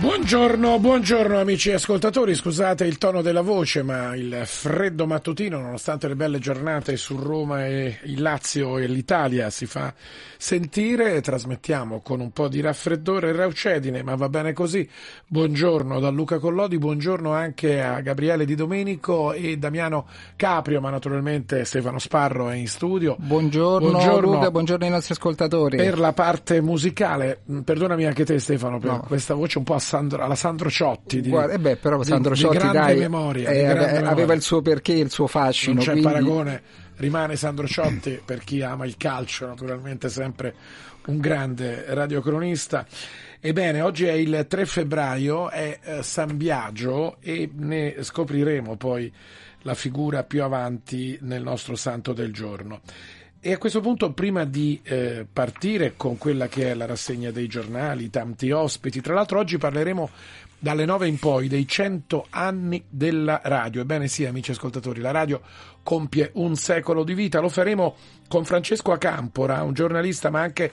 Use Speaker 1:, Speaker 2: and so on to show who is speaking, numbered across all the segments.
Speaker 1: Buongiorno, buongiorno amici ascoltatori, scusate il tono della voce, ma il freddo mattutino, nonostante le belle giornate su Roma e il Lazio e l'Italia, si fa sentire. Trasmettiamo con un po' di raffreddore e raucedine, ma va bene così. Buongiorno da Luca Collodi, buongiorno anche a Gabriele Di Domenico e Damiano Caprio, ma naturalmente Stefano Sparro è in studio.
Speaker 2: Buongiorno, buongiorno Luca, buongiorno ai nostri ascoltatori.
Speaker 1: Per la parte musicale, perdonami anche te Stefano per no. questa voce un po' Sandro, alla Sandro Ciotti. Di,
Speaker 2: Guarda, eh beh, però Sandro di, Ciotti
Speaker 1: di
Speaker 2: dai,
Speaker 1: memoria,
Speaker 2: eh,
Speaker 1: aveva
Speaker 2: memoria. il suo perché, il suo fascino.
Speaker 1: Non c'è
Speaker 2: quindi...
Speaker 1: paragone, rimane Sandro Ciotti per chi ama il calcio, naturalmente sempre un grande radiocronista. Ebbene, oggi è il 3 febbraio, è eh, San Biagio e ne scopriremo poi la figura più avanti nel nostro santo del giorno. E a questo punto, prima di eh, partire con quella che è la rassegna dei giornali, tanti ospiti, tra l'altro oggi parleremo dalle nove in poi dei cento anni della radio. Ebbene sì, amici ascoltatori, la radio compie un secolo di vita. Lo faremo con Francesco Acampora, un giornalista ma anche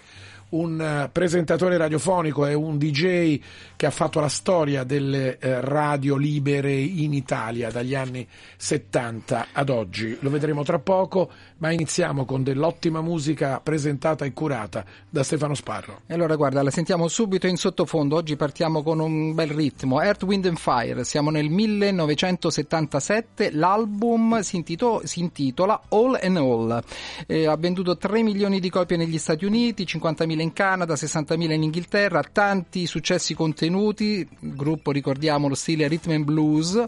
Speaker 1: un eh, presentatore radiofonico e un DJ che ha fatto la storia delle eh, radio libere in Italia dagli anni 70 ad oggi. Lo vedremo tra poco, ma iniziamo con dell'ottima musica presentata e curata da Stefano Sparro.
Speaker 2: E allora guarda, la sentiamo subito in sottofondo. Oggi partiamo con un bel ritmo. Earth, Wind and Fire. Siamo nel 1977. L'album si, intito- si intitola All and All. Eh, ha venduto 3 milioni di copie negli Stati Uniti, 50.000 in Canada, 60.000 in Inghilterra, tanti successi contenuti, gruppo ricordiamo lo stile rhythm and blues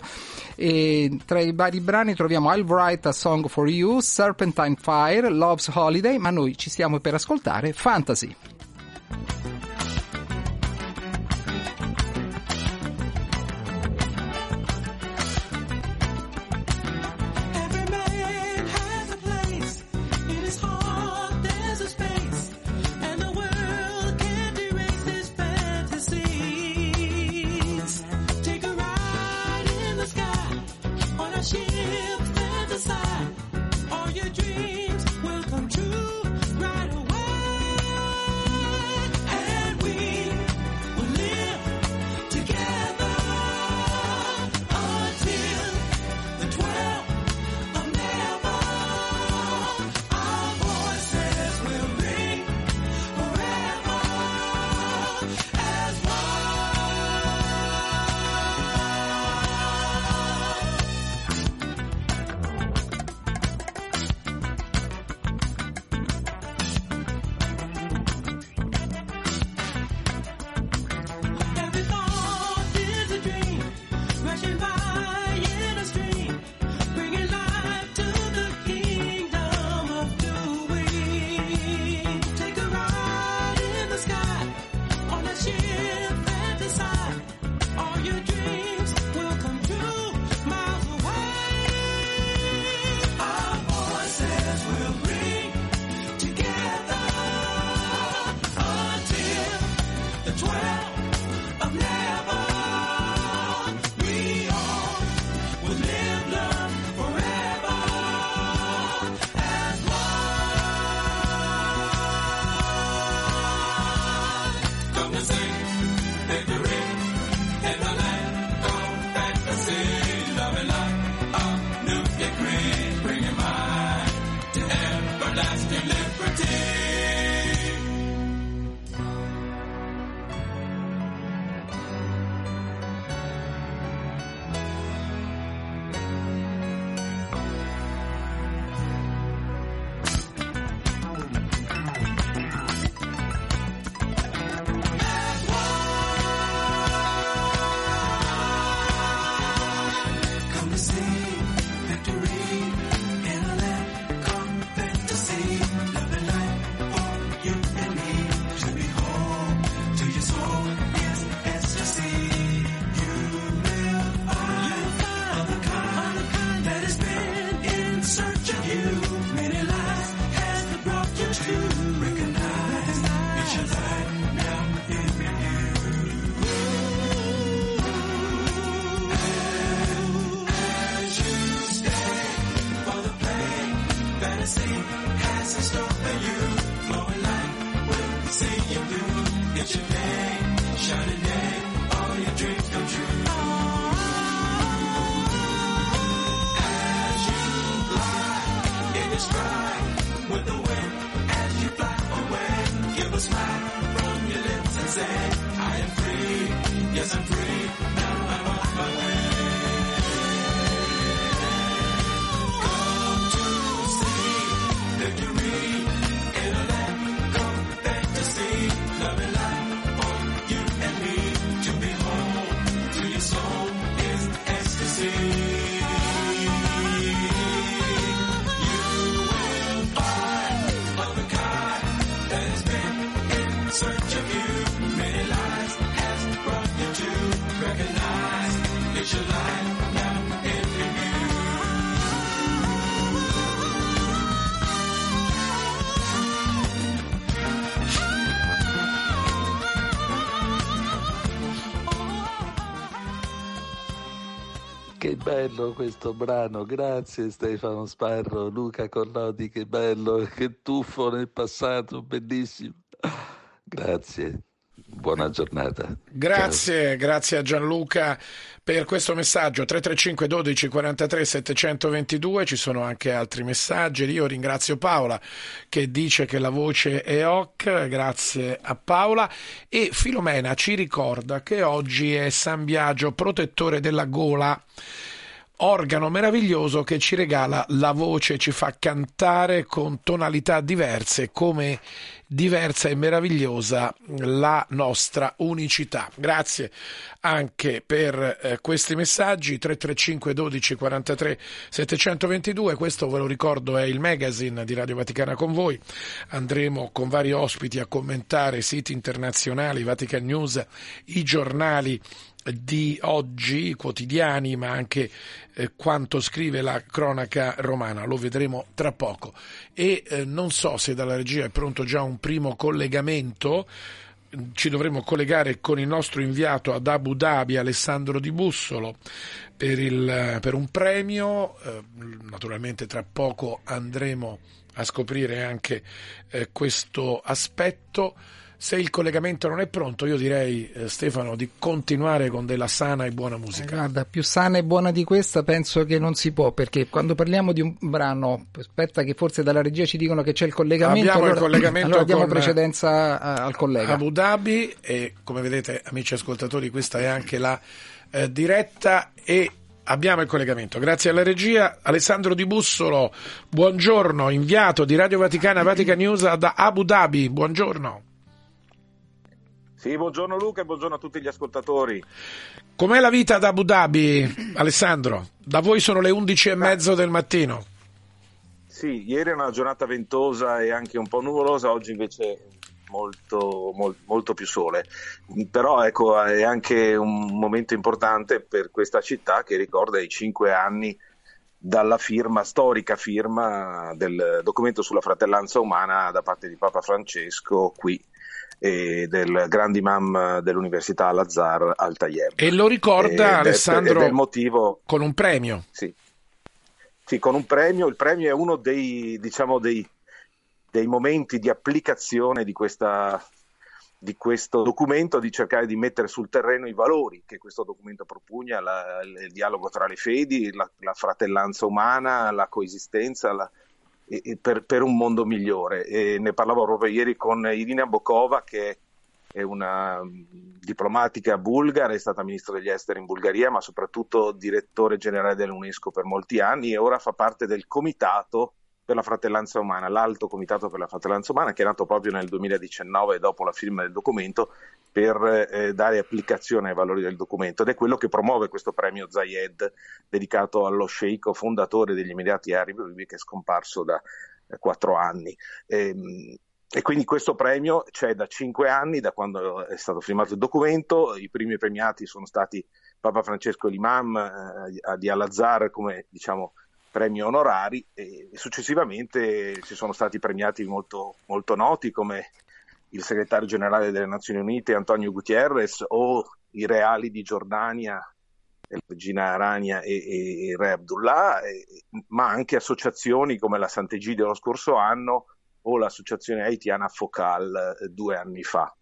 Speaker 2: e tra i vari brani troviamo I'll Write a Song for You, Serpentine Fire, Love's Holiday, ma noi ci stiamo per ascoltare Fantasy.
Speaker 3: Bello questo brano, grazie Stefano Sparro, Luca Collodi, che bello, che tuffo nel passato, bellissimo. Grazie, buona giornata.
Speaker 1: Grazie, Ciao. grazie a Gianluca per questo messaggio 335 12 43 722 ci sono anche altri messaggi io ringrazio Paola che dice che la voce è ok grazie a Paola e Filomena ci ricorda che oggi è San Biagio protettore della gola organo meraviglioso che ci regala la voce, ci fa cantare con tonalità diverse come diversa e meravigliosa la nostra unicità. Grazie anche per eh, questi messaggi 335 12 43 722 questo ve lo ricordo è il magazine di Radio Vaticana con voi andremo con vari ospiti a commentare siti internazionali Vatican News i giornali di oggi, quotidiani, ma anche eh, quanto scrive la cronaca romana. Lo vedremo tra poco. E eh, non so se dalla regia è pronto già un primo collegamento. Ci dovremo collegare con il nostro inviato ad Abu Dhabi, Alessandro Di Bussolo, per, il, per un premio. Eh, naturalmente tra poco andremo a scoprire anche eh, questo aspetto. Se il collegamento non è pronto, io direi, eh, Stefano, di continuare con della sana e buona musica.
Speaker 2: Eh, guarda, più sana e buona di questa penso che non si può, perché quando parliamo di un brano, aspetta che forse dalla regia ci dicono che c'è il collegamento,
Speaker 1: Abbiamo
Speaker 2: allora,
Speaker 1: il collegamento
Speaker 2: allora diamo precedenza a, al collega.
Speaker 1: Abu Dhabi e come vedete, amici ascoltatori, questa è anche la eh, diretta e Abbiamo il collegamento. Grazie alla regia. Alessandro Di Bussolo, buongiorno, inviato di Radio Vaticana Vatican News da Abu Dhabi. Buongiorno.
Speaker 4: Sì, buongiorno Luca e buongiorno a tutti gli ascoltatori.
Speaker 1: Com'è la vita ad Abu Dhabi, Alessandro? Da voi sono le 11 e mezzo del mattino.
Speaker 4: Sì, ieri è una giornata ventosa e anche un po' nuvolosa, oggi invece molto, molto, molto più sole. Però ecco, è anche un momento importante per questa città che ricorda i cinque anni dalla firma, storica firma del documento sulla fratellanza umana da parte di Papa Francesco qui e del grande imam dell'Università Al-Azhar Al-Tayeb.
Speaker 1: E lo ricorda ed Alessandro
Speaker 4: è, motivo,
Speaker 1: con un premio.
Speaker 4: Sì. sì, con un premio. Il premio è uno dei, diciamo, dei, dei momenti di applicazione di, questa, di questo documento, di cercare di mettere sul terreno i valori che questo documento propugna, la, il dialogo tra le fedi, la, la fratellanza umana, la coesistenza, la, per, per, un mondo migliore. E ne parlavo proprio ieri con Irina Bokova, che è una mm, diplomatica bulgara, è stata ministro degli esteri in Bulgaria, ma soprattutto direttore generale dell'UNESCO per molti anni e ora fa parte del comitato per la fratellanza umana, l'Alto Comitato per la Fratellanza Umana, che è nato proprio nel 2019 dopo la firma del documento per eh, dare applicazione ai valori del documento ed è quello che promuove questo premio Zayed dedicato allo sceicco fondatore degli Emirati Arabi che è scomparso da eh, quattro anni. E, ehm, e quindi questo premio c'è da cinque anni, da quando è stato firmato il documento, i primi premiati sono stati Papa Francesco l'Imam eh, di Al-Azhar come diciamo premi onorari e successivamente ci sono stati premiati molto, molto noti come il segretario generale delle Nazioni Unite Antonio Gutierrez o i reali di Giordania la regina Arania e, e, il re Abdullah, e, ma anche associazioni come la Sant'Egidio lo scorso anno o l'associazione haitiana Focal eh, due anni fa.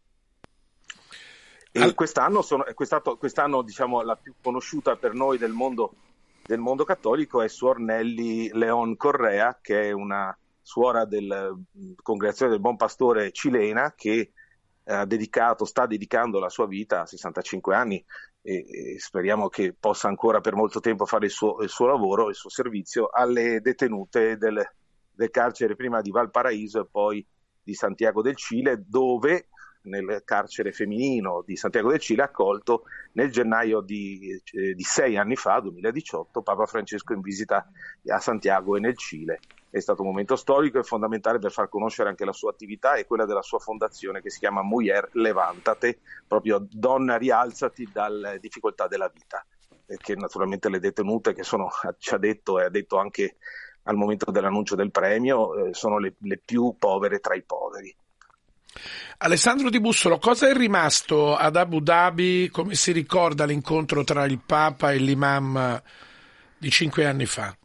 Speaker 4: E quest'anno, sono, quest'anno, quest'anno diciamo, la più conosciuta per noi del mondo del mondo cattolico è Suor Nelly Leon Correa, che è una suora della mm, congregazione del Buon Pastore cilena che ha dedicato, sta dedicando la sua vita a 65 anni e, e speriamo che possa ancora per molto tempo fare il suo, il suo lavoro, il suo servizio alle detenute del, del carcere prima di Valparaíso e poi di Santiago del Cile, dove nel carcere femminino di Santiago del Cile accolto nel gennaio di, eh, di sei anni fa, 2018, Papa Francesco in visita a Santiago e nel Cile. È stato un momento storico e fondamentale per far conoscere anche la sua attività e quella della sua fondazione che si chiama Mujer Levantate, proprio donna rialzati dalle difficoltà della vita, che naturalmente le detenute che sono, ci ha detto e ha detto anche al momento dell'annuncio del premio, eh, sono le, le più povere tra i poveri.
Speaker 1: Alessandro Di Bussolo, cosa è rimasto ad Abu Dhabi? Come si ricorda l'incontro tra il Papa e l'Imam di cinque anni fa?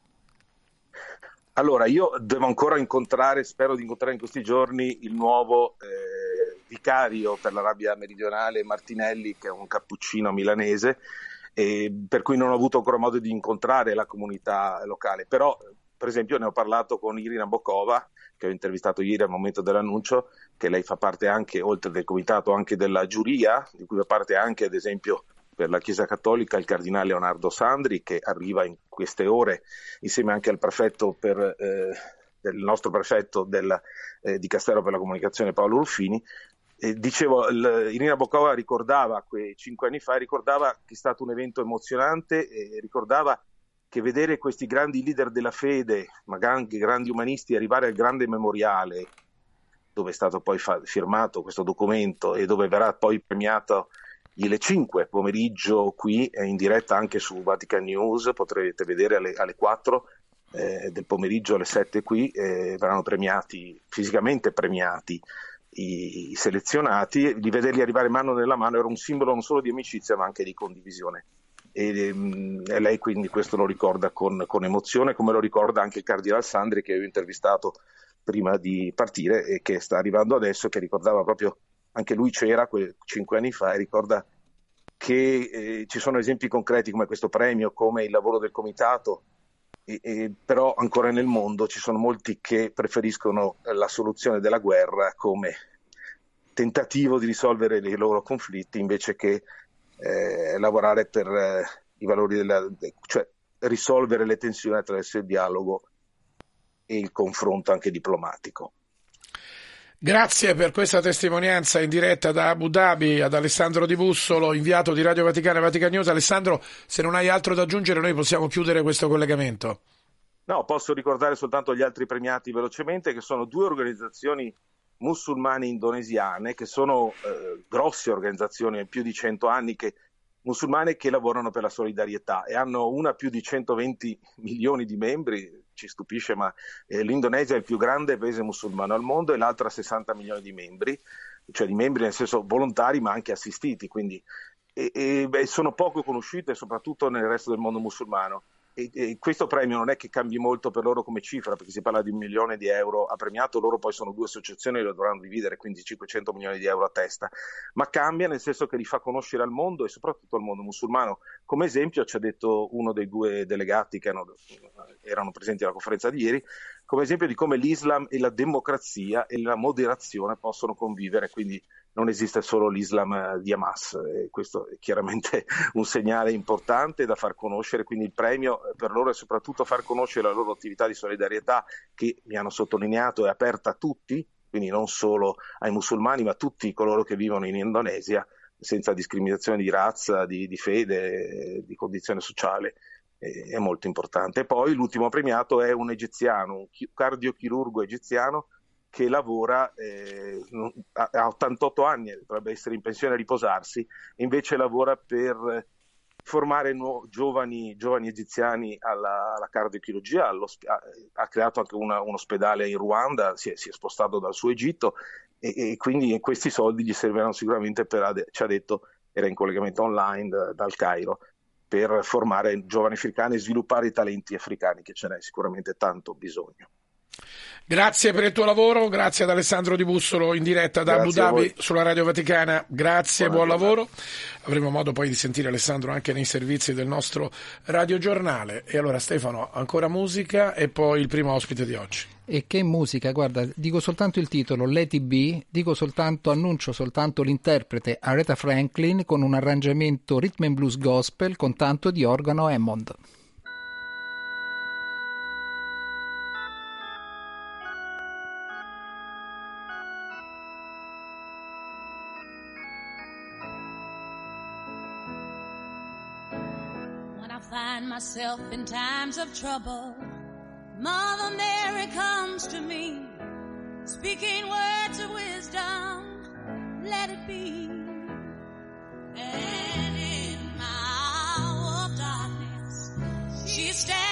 Speaker 4: Allora, io devo ancora incontrare, spero di incontrare in questi giorni il nuovo eh, vicario per l'Arabia Meridionale Martinelli, che è un cappuccino milanese, per cui non ho avuto ancora modo di incontrare la comunità locale. Però, per esempio, ne ho parlato con Irina Bokova, che ho intervistato ieri al momento dell'annuncio, che lei fa parte anche, oltre del comitato, anche della giuria, di cui fa parte anche, ad esempio, per la Chiesa Cattolica il cardinale Leonardo Sandri, che arriva in queste ore insieme anche al prefetto per, eh, del nostro prefetto del, eh, di Castello per la Comunicazione Paolo Ruffini. E dicevo, il, Irina Bocova ricordava quei cinque anni fa, ricordava che è stato un evento emozionante e ricordava che vedere questi grandi leader della fede, ma anche grandi umanisti, arrivare al grande memoriale dove è stato poi fa- firmato questo documento e dove verrà poi premiato alle 5 pomeriggio qui in diretta anche su Vatican News, potrete vedere alle, alle 4 eh, del pomeriggio alle 7 qui, eh, verranno premiati, fisicamente premiati i, i selezionati, di vederli arrivare mano nella mano era un simbolo non solo di amicizia ma anche di condivisione. E, mm, e lei quindi questo lo ricorda con, con, emozione, come lo ricorda anche il Cardinal Sandri che ho intervistato prima di partire e che sta arrivando adesso, che ricordava proprio, anche lui c'era que- cinque anni fa e ricorda che eh, ci sono esempi concreti come questo premio, come il lavoro del comitato, e, e, però ancora nel mondo ci sono molti che preferiscono la soluzione della guerra come tentativo di risolvere i loro conflitti invece che eh, lavorare per eh, i valori della, cioè risolvere le tensioni attraverso il dialogo il confronto anche diplomatico.
Speaker 1: Grazie per questa testimonianza in diretta da Abu Dhabi ad Alessandro Di Bussolo, inviato di Radio Vaticana e Vatican News. Alessandro, se non hai altro da aggiungere, noi possiamo chiudere questo collegamento.
Speaker 4: No, posso ricordare soltanto gli altri premiati velocemente, che sono due organizzazioni musulmane indonesiane, che sono eh, grosse organizzazioni, più di 100 anni, che, musulmane che lavorano per la solidarietà e hanno una più di 120 milioni di membri, ci stupisce, ma eh, l'Indonesia è il più grande paese musulmano al mondo e l'altra ha 60 milioni di membri, cioè di membri nel senso volontari ma anche assistiti, quindi e, e, beh, sono poco conosciute soprattutto nel resto del mondo musulmano questo premio non è che cambi molto per loro come cifra, perché si parla di un milione di euro a premiato, loro poi sono due associazioni e lo dovranno dividere, quindi 500 milioni di euro a testa, ma cambia nel senso che li fa conoscere al mondo e soprattutto al mondo musulmano. Come esempio ci ha detto uno dei due delegati che erano presenti alla conferenza di ieri, come esempio di come l'Islam e la democrazia e la moderazione possono convivere, quindi non esiste solo l'Islam eh, di Hamas. E questo è chiaramente un segnale importante da far conoscere, quindi il premio eh, per loro è soprattutto far conoscere la loro attività di solidarietà che mi hanno sottolineato è aperta a tutti, quindi non solo ai musulmani, ma a tutti coloro che vivono in Indonesia senza discriminazione di razza, di, di fede, di condizione sociale. È molto importante. Poi l'ultimo premiato è un egiziano, un cardiochirurgo egiziano che lavora eh, a 88 anni, dovrebbe essere in pensione a riposarsi, invece lavora per formare nuovo, giovani, giovani, egiziani alla, alla cardiochirurgia, ha, creato anche una, un ospedale in Ruanda, si è, si è, spostato dal suo Egitto e, e, quindi questi soldi gli serviranno sicuramente per, ci ha detto, era in collegamento online da, dal Cairo, per formare giovani africani e sviluppare i talenti africani che ce n'è sicuramente tanto bisogno.
Speaker 1: Grazie per il tuo lavoro, grazie ad Alessandro Di Bussolo in diretta da
Speaker 4: Grazie
Speaker 1: Abu Dhabi sulla Radio Vaticana. Grazie, buon lavoro. Avremo modo poi di sentire Alessandro anche nei servizi del nostro radiogiornale. E allora Stefano, ancora musica e poi il primo ospite di oggi.
Speaker 2: E che musica, guarda, dico soltanto il titolo, Let Be, dico soltanto, annuncio soltanto l'interprete Aretha Franklin con un arrangiamento rhythm and blues gospel con tanto di organo Hammond.
Speaker 5: When I find myself in times of trouble, Mother Mary comes to me, speaking words of wisdom, let it be. And in my hour of darkness, she's standing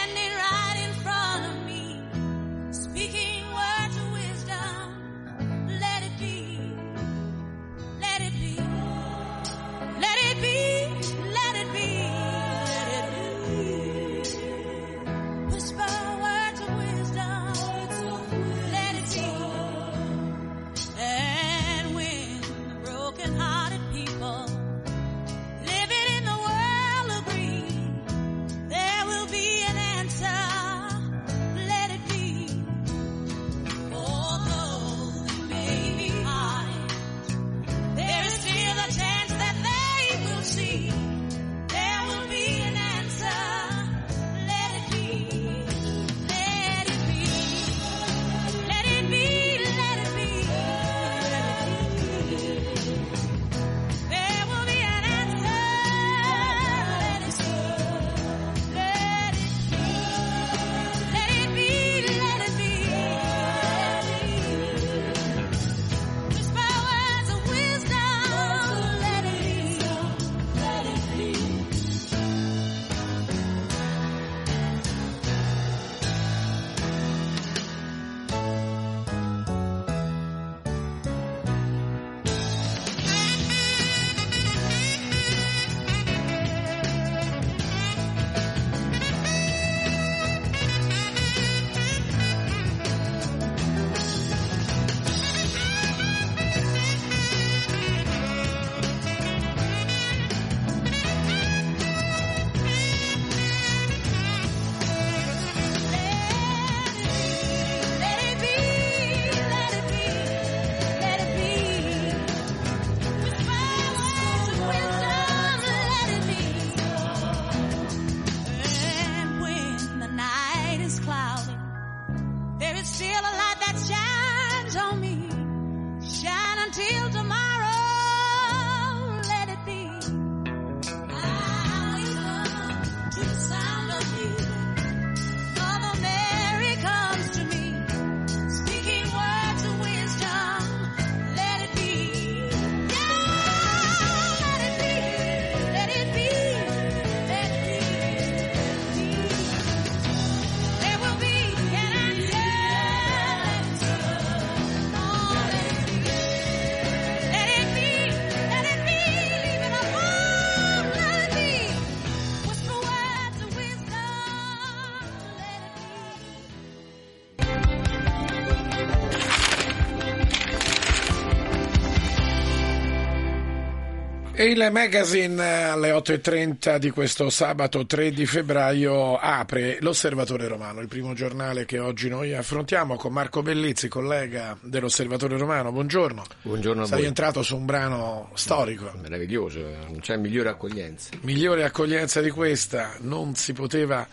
Speaker 1: il magazine eh, alle 8.30 di questo sabato 3 di febbraio apre l'Osservatore Romano, il primo giornale che oggi noi affrontiamo con Marco Bellizzi, collega dell'Osservatore Romano. Buongiorno.
Speaker 6: Buongiorno a
Speaker 1: Sei entrato su un brano storico.
Speaker 6: Meraviglioso, non c'è migliore accoglienza.
Speaker 1: Migliore accoglienza di questa non si poteva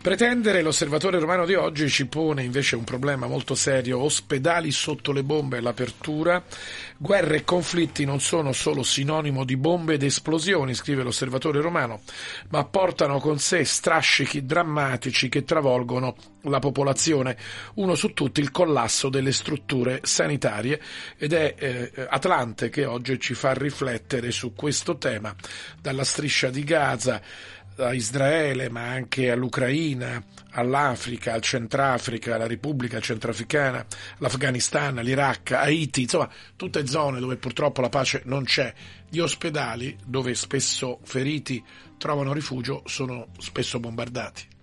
Speaker 1: pretendere. L'osservatore romano di oggi ci pone invece un problema molto serio. Ospedali sotto le bombe all'apertura. Guerre e conflitti non sono solo sinonimo di bombe ed esplosioni, scrive l'osservatore romano, ma portano con sé strascichi drammatici che travolgono la popolazione. Uno su tutti il collasso delle strutture sanitarie ed è eh, Atlante che oggi ci fa riflettere su questo tema dalla striscia di Gaza a Israele, ma anche all'Ucraina, all'Africa, al Centrafrica, alla Repubblica Centrafricana, l'Afghanistan, l'Iraq, Haiti, insomma, tutte zone dove purtroppo la pace non c'è. Gli ospedali, dove spesso feriti trovano rifugio, sono spesso bombardati.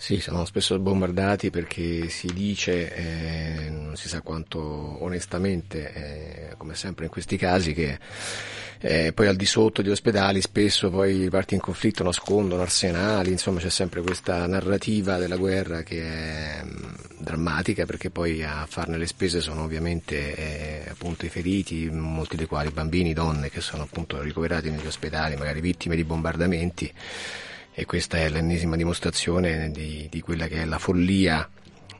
Speaker 6: Sì, sono spesso bombardati perché si dice, eh, non si sa quanto onestamente, eh, come sempre in questi casi, che eh, poi al di sotto di ospedali spesso poi i parti in conflitto nascondono arsenali, insomma c'è sempre questa narrativa della guerra che è mh, drammatica perché poi a farne le spese sono ovviamente eh, appunto i feriti, molti dei quali bambini, donne che sono appunto ricoverati negli ospedali, magari vittime di bombardamenti e questa è l'ennesima dimostrazione di, di quella che è la follia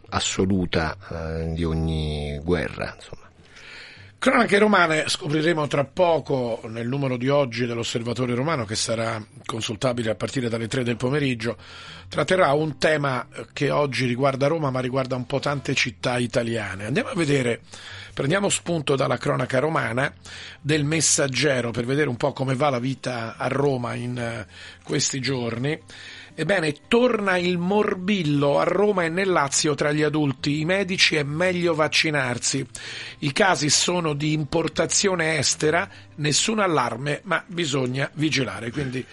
Speaker 6: assoluta eh, di ogni guerra. Insomma.
Speaker 1: Cronache romane scopriremo tra poco nel numero di oggi dell'Osservatore Romano che sarà consultabile a partire dalle 3 del pomeriggio. Tratterà un tema che oggi riguarda Roma ma riguarda un po' tante città italiane. Andiamo a vedere, prendiamo spunto dalla cronaca romana del Messaggero per vedere un po' come va la vita a Roma in eh, questi giorni. Ebbene, torna il morbillo a Roma e nel Lazio tra gli adulti. I medici è meglio vaccinarsi. I casi sono di importazione estera, nessun allarme, ma bisogna vigilare. Quindi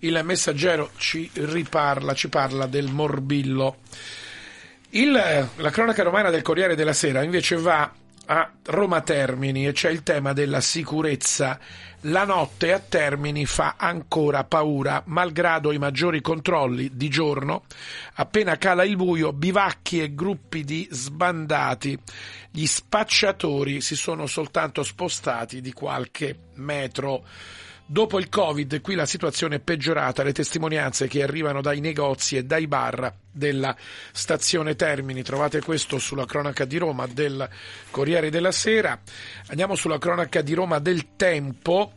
Speaker 1: il messaggero ci riparla, ci parla del morbillo. Il- la cronaca romana del Corriere della Sera invece va a Roma Termini e c'è il tema della sicurezza. La notte a Termini fa ancora paura, malgrado i maggiori controlli di giorno. Appena cala il buio, bivacchi e gruppi di sbandati. Gli spacciatori si sono soltanto spostati di qualche metro. Dopo il Covid, qui la situazione è peggiorata, le testimonianze che arrivano dai negozi e dai bar della stazione Termini. Trovate questo sulla cronaca di Roma del Corriere della Sera. Andiamo sulla cronaca di Roma del Tempo.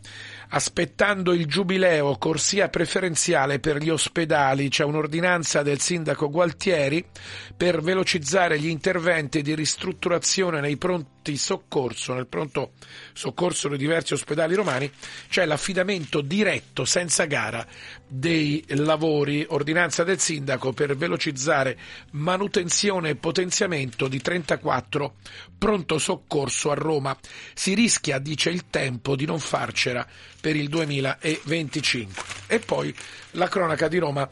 Speaker 1: Aspettando il giubileo, corsia preferenziale per gli ospedali, c'è un'ordinanza del sindaco Gualtieri per velocizzare gli interventi di ristrutturazione nei pronti soccorso, nel pronto soccorso dei diversi ospedali romani, c'è l'affidamento diretto, senza gara, dei lavori, ordinanza del sindaco per velocizzare manutenzione e potenziamento di 34 pronto soccorso a Roma. Si rischia, dice il tempo, di non farcela per il 2025. E poi la cronaca di Roma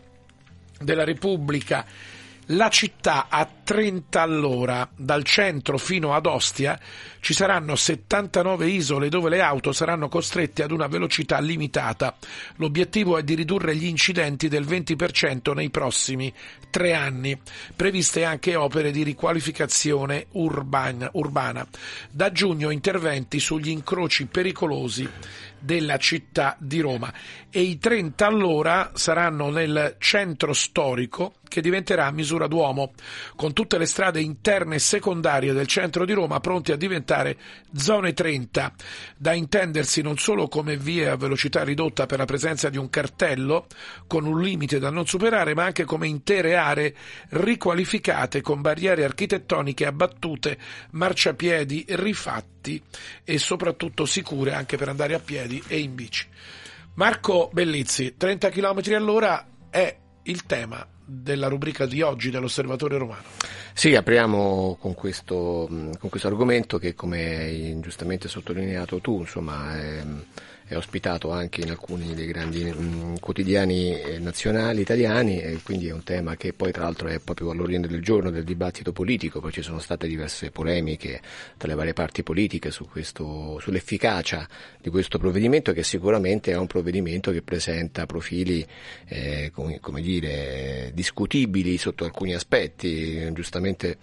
Speaker 1: della Repubblica. La città a 30 all'ora, dal centro fino ad Ostia, ci saranno 79 isole dove le auto saranno costrette ad una velocità limitata. L'obiettivo è di ridurre gli incidenti del 20% nei prossimi tre anni. Previste anche opere di riqualificazione urban- urbana. Da giugno interventi sugli incroci pericolosi della città di Roma. E i 30 all'ora saranno nel centro storico che diventerà misura d'uomo, con tutte le strade interne e secondarie del centro di Roma pronti a diventare zone 30, da intendersi non solo come vie a velocità ridotta per la presenza di un cartello con un limite da non superare, ma anche come intere aree riqualificate con barriere architettoniche abbattute, marciapiedi rifatti e soprattutto sicure anche per andare a piedi e in bici. Marco Bellizzi, 30 km all'ora è il tema della rubrica di oggi dell'Osservatore Romano.
Speaker 6: Sì, apriamo con questo, con questo argomento che come hai giustamente sottolineato tu, insomma, è, è ospitato anche in alcuni dei grandi mh, quotidiani eh, nazionali italiani e quindi è un tema che poi tra l'altro è proprio all'ordine del giorno del dibattito politico, poi ci sono state diverse polemiche tra le varie parti politiche su questo, sull'efficacia di questo provvedimento che sicuramente è un provvedimento che presenta profili eh, come, come dire, discutibili sotto alcuni aspetti, giustamente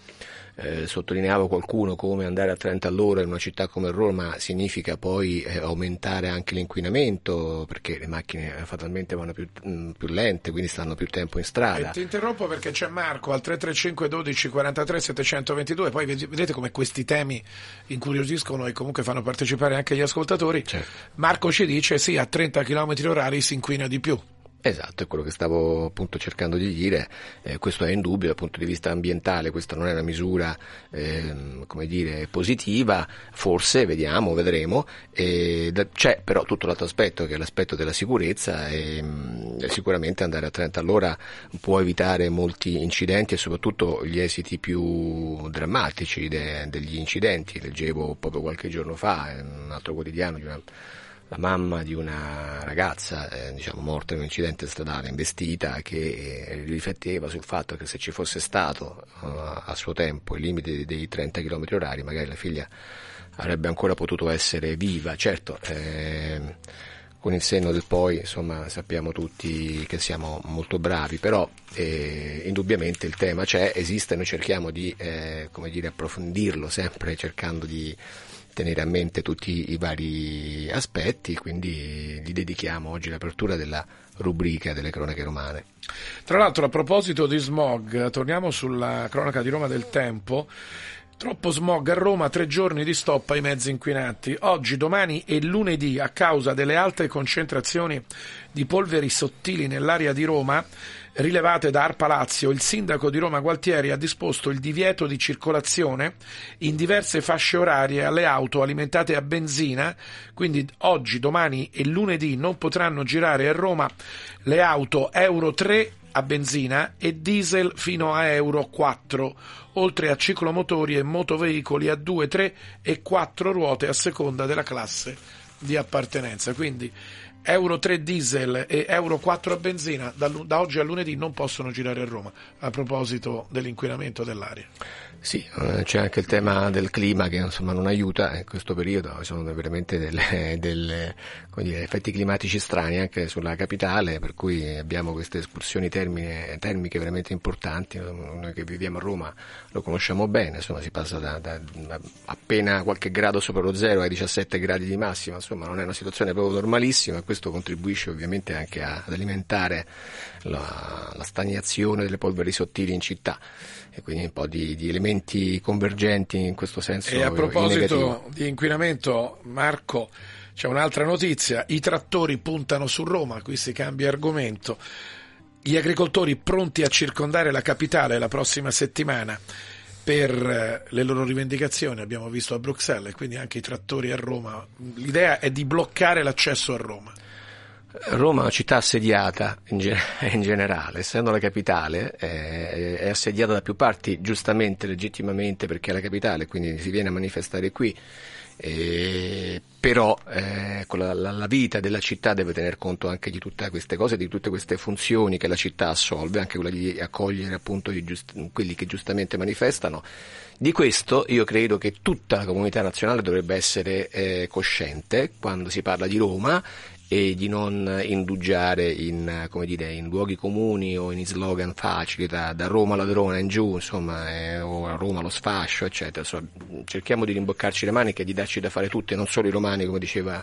Speaker 6: eh, sottolineava qualcuno come andare a 30 all'ora in una città come Roma significa poi eh, aumentare anche l'inquinamento perché le macchine eh, fatalmente vanno più, mh, più lente, quindi stanno più tempo in strada.
Speaker 1: E ti interrompo perché c'è Marco al 335 12 43 722, poi ved- vedete come questi temi incuriosiscono e comunque fanno partecipare anche gli ascoltatori.
Speaker 6: Certo.
Speaker 1: Marco ci dice sì, a 30 km orari si inquina di più.
Speaker 6: Esatto, è quello che stavo appunto cercando di dire, eh, questo è indubbio dal punto di vista ambientale, questa non è una misura ehm, come dire, positiva, forse, vediamo, vedremo, e da- c'è però tutto l'altro aspetto che è l'aspetto della sicurezza e, mh, sicuramente andare a 30 all'ora può evitare molti incidenti e soprattutto gli esiti più drammatici de- degli incidenti, leggevo proprio qualche giorno fa un altro quotidiano di una la mamma di una ragazza eh, diciamo, morta in un incidente stradale investita che eh, rifletteva sul fatto che se ci fosse stato eh, a suo tempo il limite dei 30 km orari magari la figlia avrebbe ancora potuto essere viva. Certo, ehm, con il senno del poi, insomma, sappiamo tutti che siamo molto bravi, però eh, indubbiamente il tema c'è, esiste, noi cerchiamo di eh, dire, approfondirlo sempre cercando di tenere a mente tutti i vari aspetti, quindi gli dedichiamo oggi l'apertura della rubrica delle cronache romane.
Speaker 1: Tra l'altro, a proposito di smog, torniamo sulla cronaca di Roma del tempo. Troppo smog a Roma, tre giorni di stop ai mezzi inquinati. Oggi, domani e lunedì, a causa delle alte concentrazioni di polveri sottili nell'area di Roma, rilevate da Arpa Lazio, il sindaco di Roma Gualtieri ha disposto il divieto di circolazione in diverse fasce orarie alle auto alimentate a benzina, quindi oggi, domani e lunedì non potranno girare a Roma le auto Euro 3 a benzina e diesel fino a Euro 4, oltre a ciclomotori e motoveicoli a 2, 3 e 4 ruote a seconda della classe di appartenenza. Quindi Euro 3 diesel e Euro 4 a benzina da, da oggi a lunedì non possono girare a Roma a proposito dell'inquinamento dell'aria.
Speaker 6: Sì, eh, c'è anche il tema del clima che insomma non aiuta in questo periodo, ci sono veramente dire, effetti climatici strani anche sulla capitale, per cui abbiamo queste escursioni termine, termiche veramente importanti, noi che viviamo a Roma lo conosciamo bene, insomma si passa da, da, appena qualche grado sopra lo zero ai 17 gradi di massima, insomma non è una situazione proprio normalissima e questo contribuisce ovviamente anche ad alimentare la, la stagnazione delle polveri sottili in città e quindi un po' di, di elementi convergenti in questo senso.
Speaker 1: E a proposito di inquinamento, Marco, c'è un'altra notizia, i trattori puntano su Roma, qui si cambia argomento. Gli agricoltori pronti a circondare la capitale la prossima settimana per eh, le loro rivendicazioni, abbiamo visto a Bruxelles, e quindi anche i trattori a Roma. L'idea è di bloccare l'accesso a Roma.
Speaker 6: Roma è una città assediata in, ge- in generale, essendo la capitale, eh, è assediata da più parti, giustamente, legittimamente, perché è la capitale, quindi si viene a manifestare qui. Eh, però eh, la, la vita della città deve tener conto anche di tutte queste cose, di tutte queste funzioni che la città assolve, anche quella di accogliere appunto giust- quelli che giustamente manifestano. Di questo io credo che tutta la comunità nazionale dovrebbe essere eh, cosciente quando si parla di Roma e di non indugiare in, come dire, in luoghi comuni o in slogan facili da, da Roma alla Verona in giù, insomma, eh, o a Roma lo sfascio, eccetera. Insomma, cerchiamo di rimboccarci le maniche e di darci da fare tutte, non solo i romani, come diceva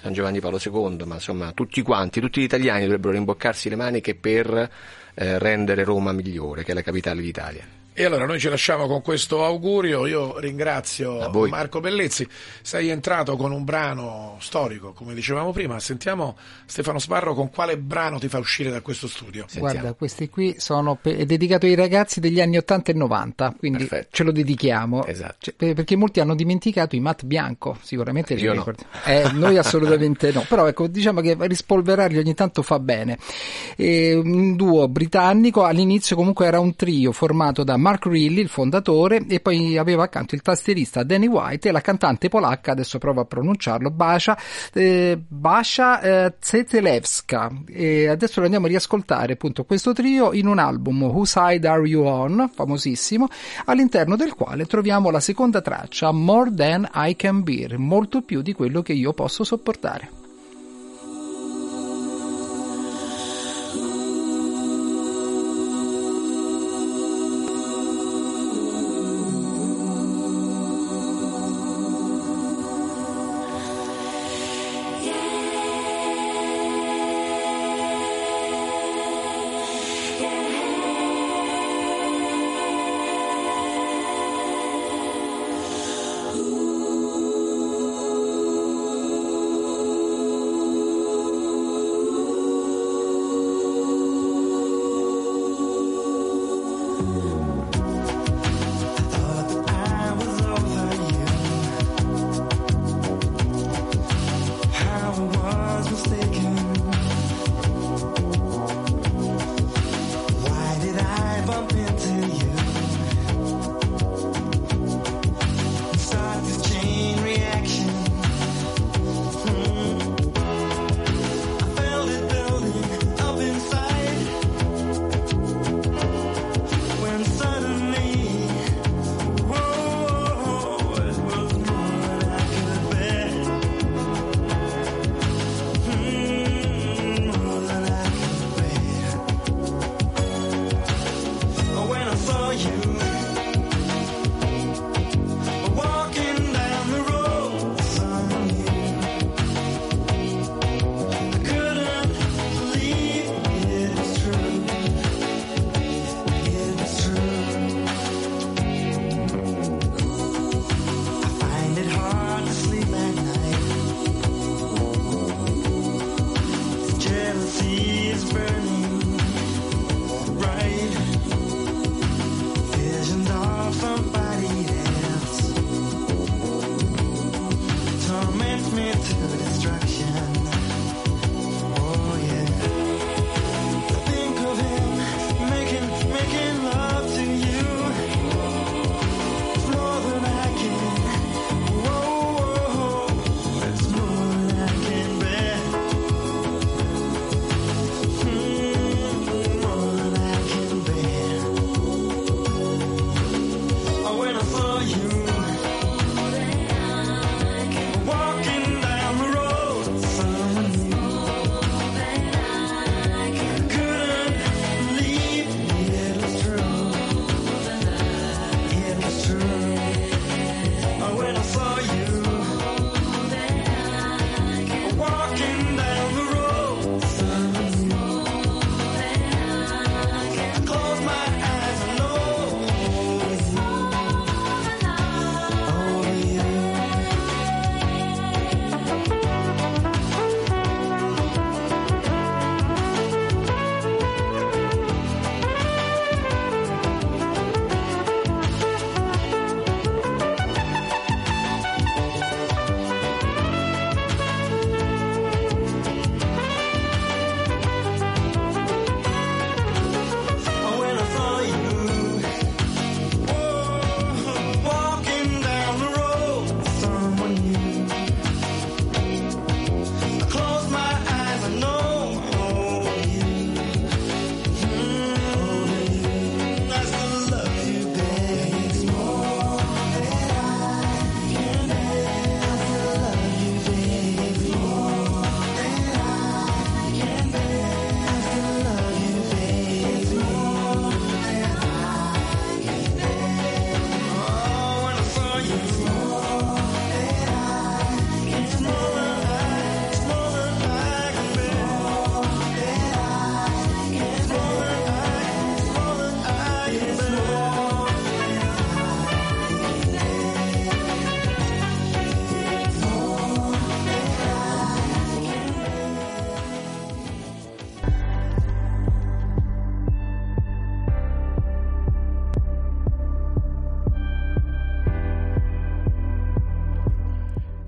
Speaker 6: San Giovanni Paolo II, ma insomma tutti quanti, tutti gli italiani dovrebbero rimboccarsi le maniche per eh, rendere Roma migliore, che è la capitale d'Italia.
Speaker 1: E allora noi ci lasciamo con questo augurio. Io ringrazio. Marco Bellezzi. Sei entrato con un brano storico, come dicevamo prima. Sentiamo Stefano Sparro con quale brano ti fa uscire da questo studio.
Speaker 6: Sentiamo.
Speaker 2: Guarda, questi qui sono pe- è dedicato ai ragazzi degli anni 80 e 90, quindi
Speaker 6: Perfetto.
Speaker 2: ce lo dedichiamo.
Speaker 6: Esatto.
Speaker 2: Cioè, per- perché molti hanno dimenticato i Matt Bianco, sicuramente li
Speaker 6: Io no.
Speaker 2: ricordi- Eh, noi assolutamente no, però ecco, diciamo che rispolverarli ogni tanto fa bene. E un duo britannico, all'inizio comunque era un trio formato da Mark Reilly, il fondatore, e poi aveva accanto il tastierista Danny White e la cantante polacca, adesso provo a pronunciarlo, Basia, eh, Basia eh, Zetelewska. E adesso lo andiamo a riascoltare appunto questo trio in un album Whose Side Are You On, famosissimo, all'interno del quale troviamo la seconda traccia More Than I Can Bear, molto più di quello che io posso sopportare.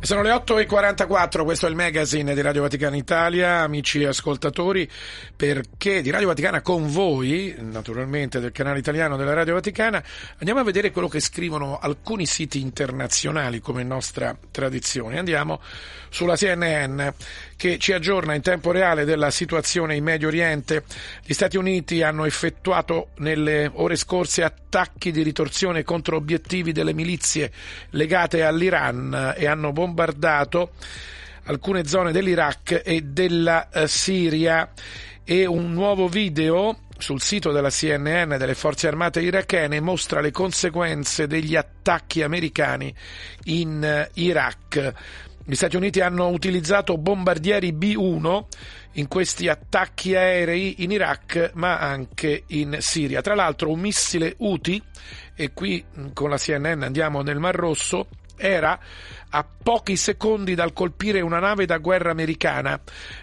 Speaker 1: Sono le 8.44, questo è il magazine di Radio Vaticana Italia, amici ascoltatori, perché di Radio Vaticana con voi, naturalmente del canale italiano della Radio Vaticana, andiamo a vedere quello che scrivono alcuni siti internazionali come nostra tradizione. Andiamo sulla CNN che ci aggiorna in tempo reale della situazione in Medio Oriente. Gli Stati Uniti hanno effettuato nelle ore scorse attacchi di ritorsione contro obiettivi delle milizie legate all'Iran e hanno bombardato alcune zone dell'Iraq e della eh, Siria e un nuovo video sul sito della CNN delle forze armate irachene mostra le conseguenze degli attacchi americani in eh, Iraq. Gli Stati Uniti hanno utilizzato bombardieri B-1 in questi attacchi aerei in Iraq ma anche in Siria. Tra l'altro un missile Houthi, e qui con la CNN andiamo nel Mar Rosso, era a pochi secondi dal colpire una nave da guerra americana.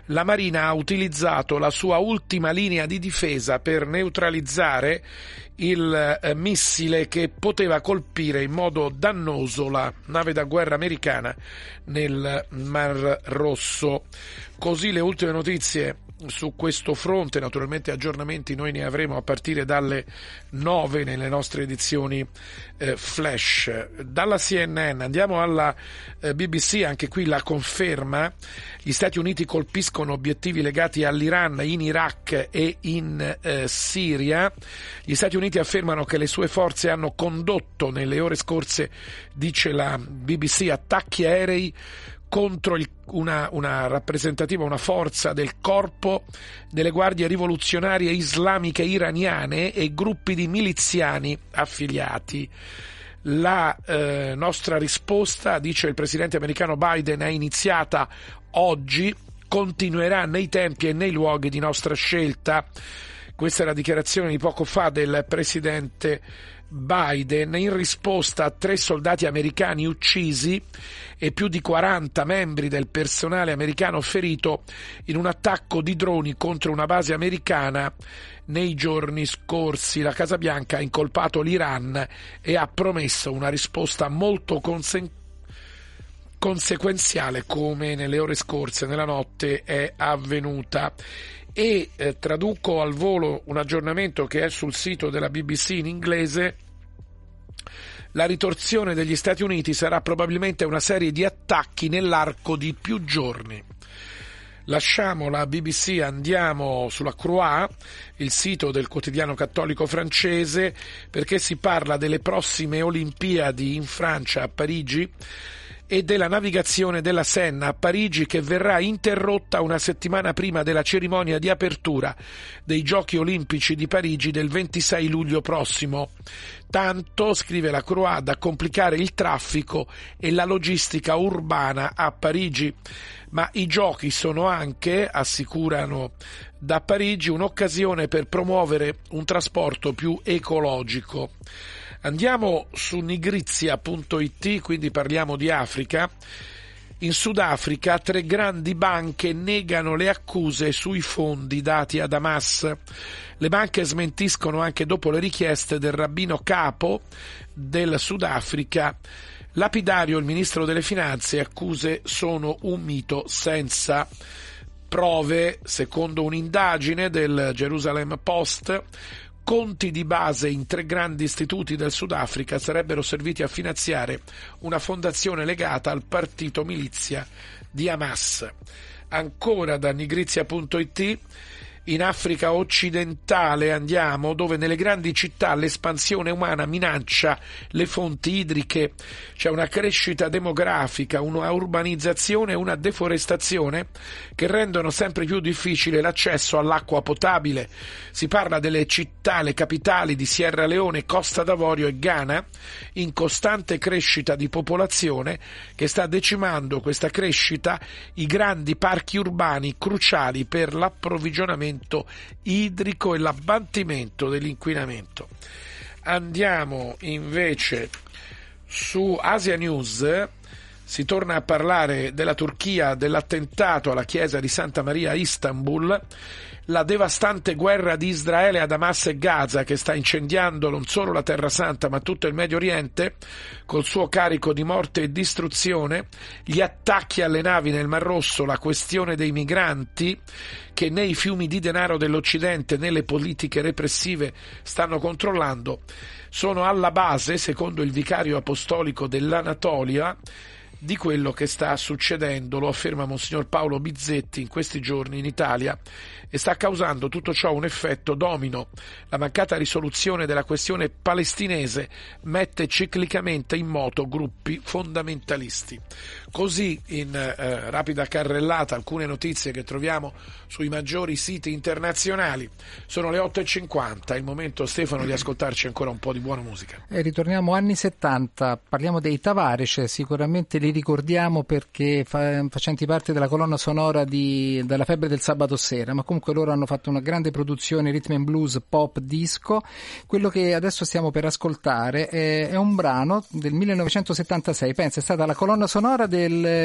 Speaker 1: La Marina ha utilizzato la sua ultima linea di difesa per neutralizzare il eh, missile che poteva colpire in modo dannoso la nave da guerra americana nel Mar Rosso. Così le ultime notizie su questo fronte, naturalmente aggiornamenti noi ne avremo a partire dalle 9 nelle nostre edizioni eh, flash. Dalla CNN andiamo alla eh, BBC, anche qui la conferma, gli Stati Uniti colpiscono obiettivi legati all'Iran in Iraq e in eh, Siria. Gli Stati Uniti affermano che le sue forze hanno condotto nelle ore scorse, dice la BBC, attacchi aerei contro il, una, una, rappresentativa, una forza del corpo delle guardie rivoluzionarie islamiche iraniane e gruppi di miliziani affiliati. La eh, nostra risposta, dice il presidente americano Biden, è iniziata oggi, continuerà nei tempi e nei luoghi di nostra scelta. Questa è la dichiarazione di poco fa del presidente Biden in risposta a tre soldati americani uccisi e più di 40 membri del personale americano ferito in un attacco di droni contro una base americana nei giorni scorsi. La Casa Bianca ha incolpato l'Iran e ha promesso una risposta molto consen- conseguenziale come nelle ore scorse, nella notte, è avvenuta e eh, traduco al volo un aggiornamento che è sul sito della BBC in inglese. La ritorsione degli Stati Uniti sarà probabilmente una serie di attacchi nell'arco di più giorni. Lasciamo la BBC, andiamo sulla Croix, il sito del quotidiano cattolico francese, perché si parla delle prossime Olimpiadi in Francia, a Parigi e della navigazione della Senna a Parigi che verrà interrotta una settimana prima della cerimonia di apertura dei Giochi Olimpici di Parigi del 26 luglio prossimo. Tanto, scrive la Croix, da complicare il traffico e la logistica urbana a Parigi. Ma i giochi sono anche, assicurano da Parigi, un'occasione per promuovere un trasporto più ecologico. Andiamo su nigrizia.it, quindi parliamo di Africa. In Sudafrica tre grandi banche negano le accuse sui fondi dati ad Hamas. Le banche smentiscono anche dopo le richieste del rabbino capo del Sudafrica. Lapidario, il ministro delle finanze, accuse sono un mito senza prove, secondo un'indagine del Jerusalem Post conti di base in tre grandi istituti del Sudafrica sarebbero serviti a finanziare una fondazione legata al partito milizia di Hamas. Ancora da nigrizia.it in Africa occidentale andiamo, dove nelle grandi città l'espansione umana minaccia le fonti idriche, c'è una crescita demografica, una urbanizzazione e una deforestazione che rendono sempre più difficile l'accesso all'acqua potabile. Si parla delle città, le capitali di Sierra Leone, Costa d'Avorio e Ghana, in costante crescita di popolazione che sta decimando questa crescita i grandi parchi urbani cruciali per l'approvvigionamento idrico e l'abbattimento dell'inquinamento. Andiamo invece su Asia News Si torna a parlare della Turchia, dell'attentato alla chiesa di Santa Maria a Istanbul, la devastante guerra di Israele ad Hamas e Gaza che sta incendiando non solo la Terra Santa ma tutto il Medio Oriente col suo carico di morte e distruzione, gli attacchi alle navi nel Mar Rosso, la questione dei migranti che né i fiumi di denaro dell'Occidente né le politiche repressive stanno controllando, sono alla base, secondo il vicario apostolico dell'Anatolia, di quello che sta succedendo, lo afferma Monsignor Paolo Bizzetti in questi giorni in Italia e sta causando tutto ciò un effetto domino. La mancata risoluzione della questione palestinese mette ciclicamente in moto gruppi fondamentalisti. Così, in eh, rapida carrellata, alcune notizie che troviamo sui maggiori siti internazionali. Sono le 8.50, è il momento Stefano di ascoltarci ancora un po' di buona musica.
Speaker 2: E ritorniamo anni 70, parliamo dei Tavares, sicuramente li ricordiamo perché fa, facenti parte della colonna sonora di, della febbre del sabato sera, ma comunque loro hanno fatto una grande produzione rhythm and blues, pop, disco. Quello che adesso stiamo per ascoltare è, è un brano del 1976, pensa, è stata la colonna sonora del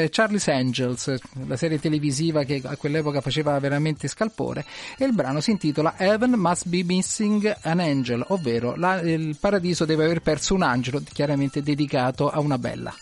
Speaker 2: Charlie's Angels, la serie televisiva che a quell'epoca faceva veramente scalpore, e il brano si intitola Heaven Must Be Missing an Angel, ovvero la, il paradiso deve aver perso un angelo, chiaramente dedicato a una bella.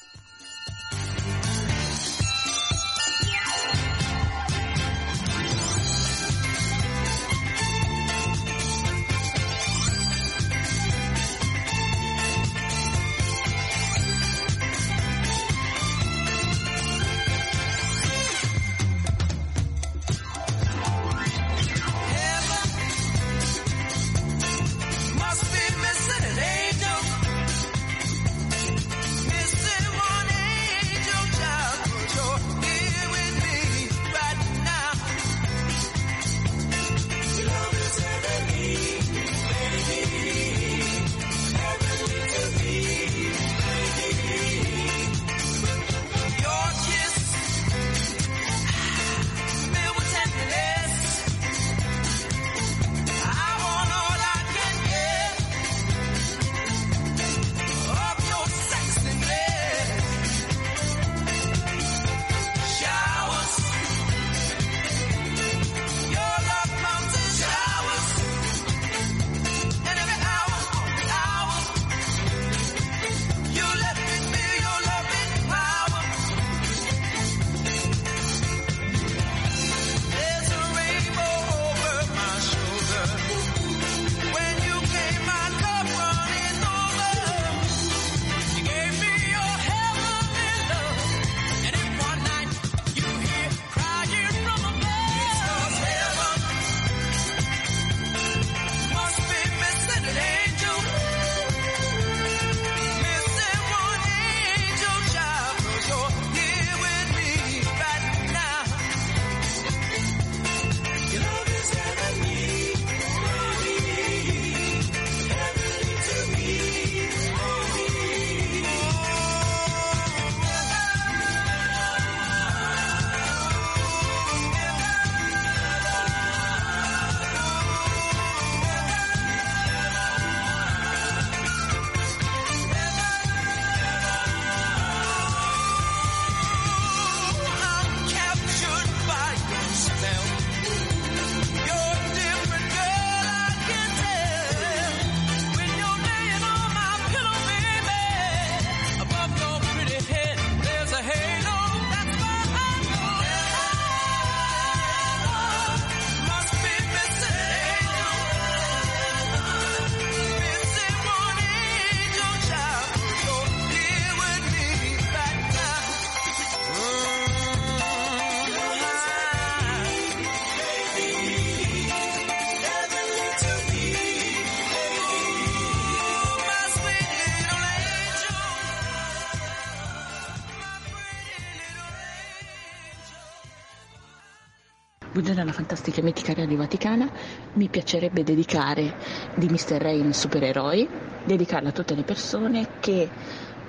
Speaker 7: Alla fantastica e mitica Radio Vaticana, mi piacerebbe dedicare di Mr. Rain Supereroi, dedicarla a tutte le persone che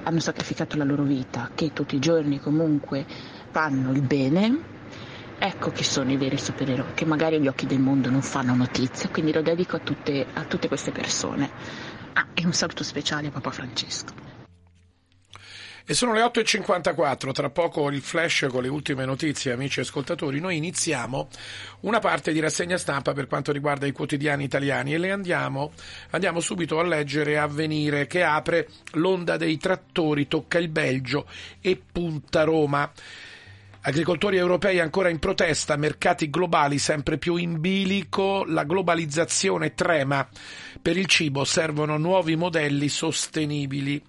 Speaker 7: hanno sacrificato la loro vita, che tutti i giorni comunque fanno il bene. Ecco chi sono i veri supereroi, che magari agli occhi del mondo non fanno notizia, quindi lo dedico a tutte, a tutte queste persone. Ah, e un saluto speciale a Papa Francesco.
Speaker 1: E sono le 8.54, tra poco il flash con le ultime notizie, amici ascoltatori. Noi iniziamo una parte di rassegna stampa per quanto riguarda i quotidiani italiani e le andiamo, andiamo subito a leggere Avvenire che apre l'onda dei trattori, tocca il Belgio e punta Roma. Agricoltori europei ancora in protesta, mercati globali sempre più in bilico, la globalizzazione trema. Per il cibo servono nuovi modelli sostenibili.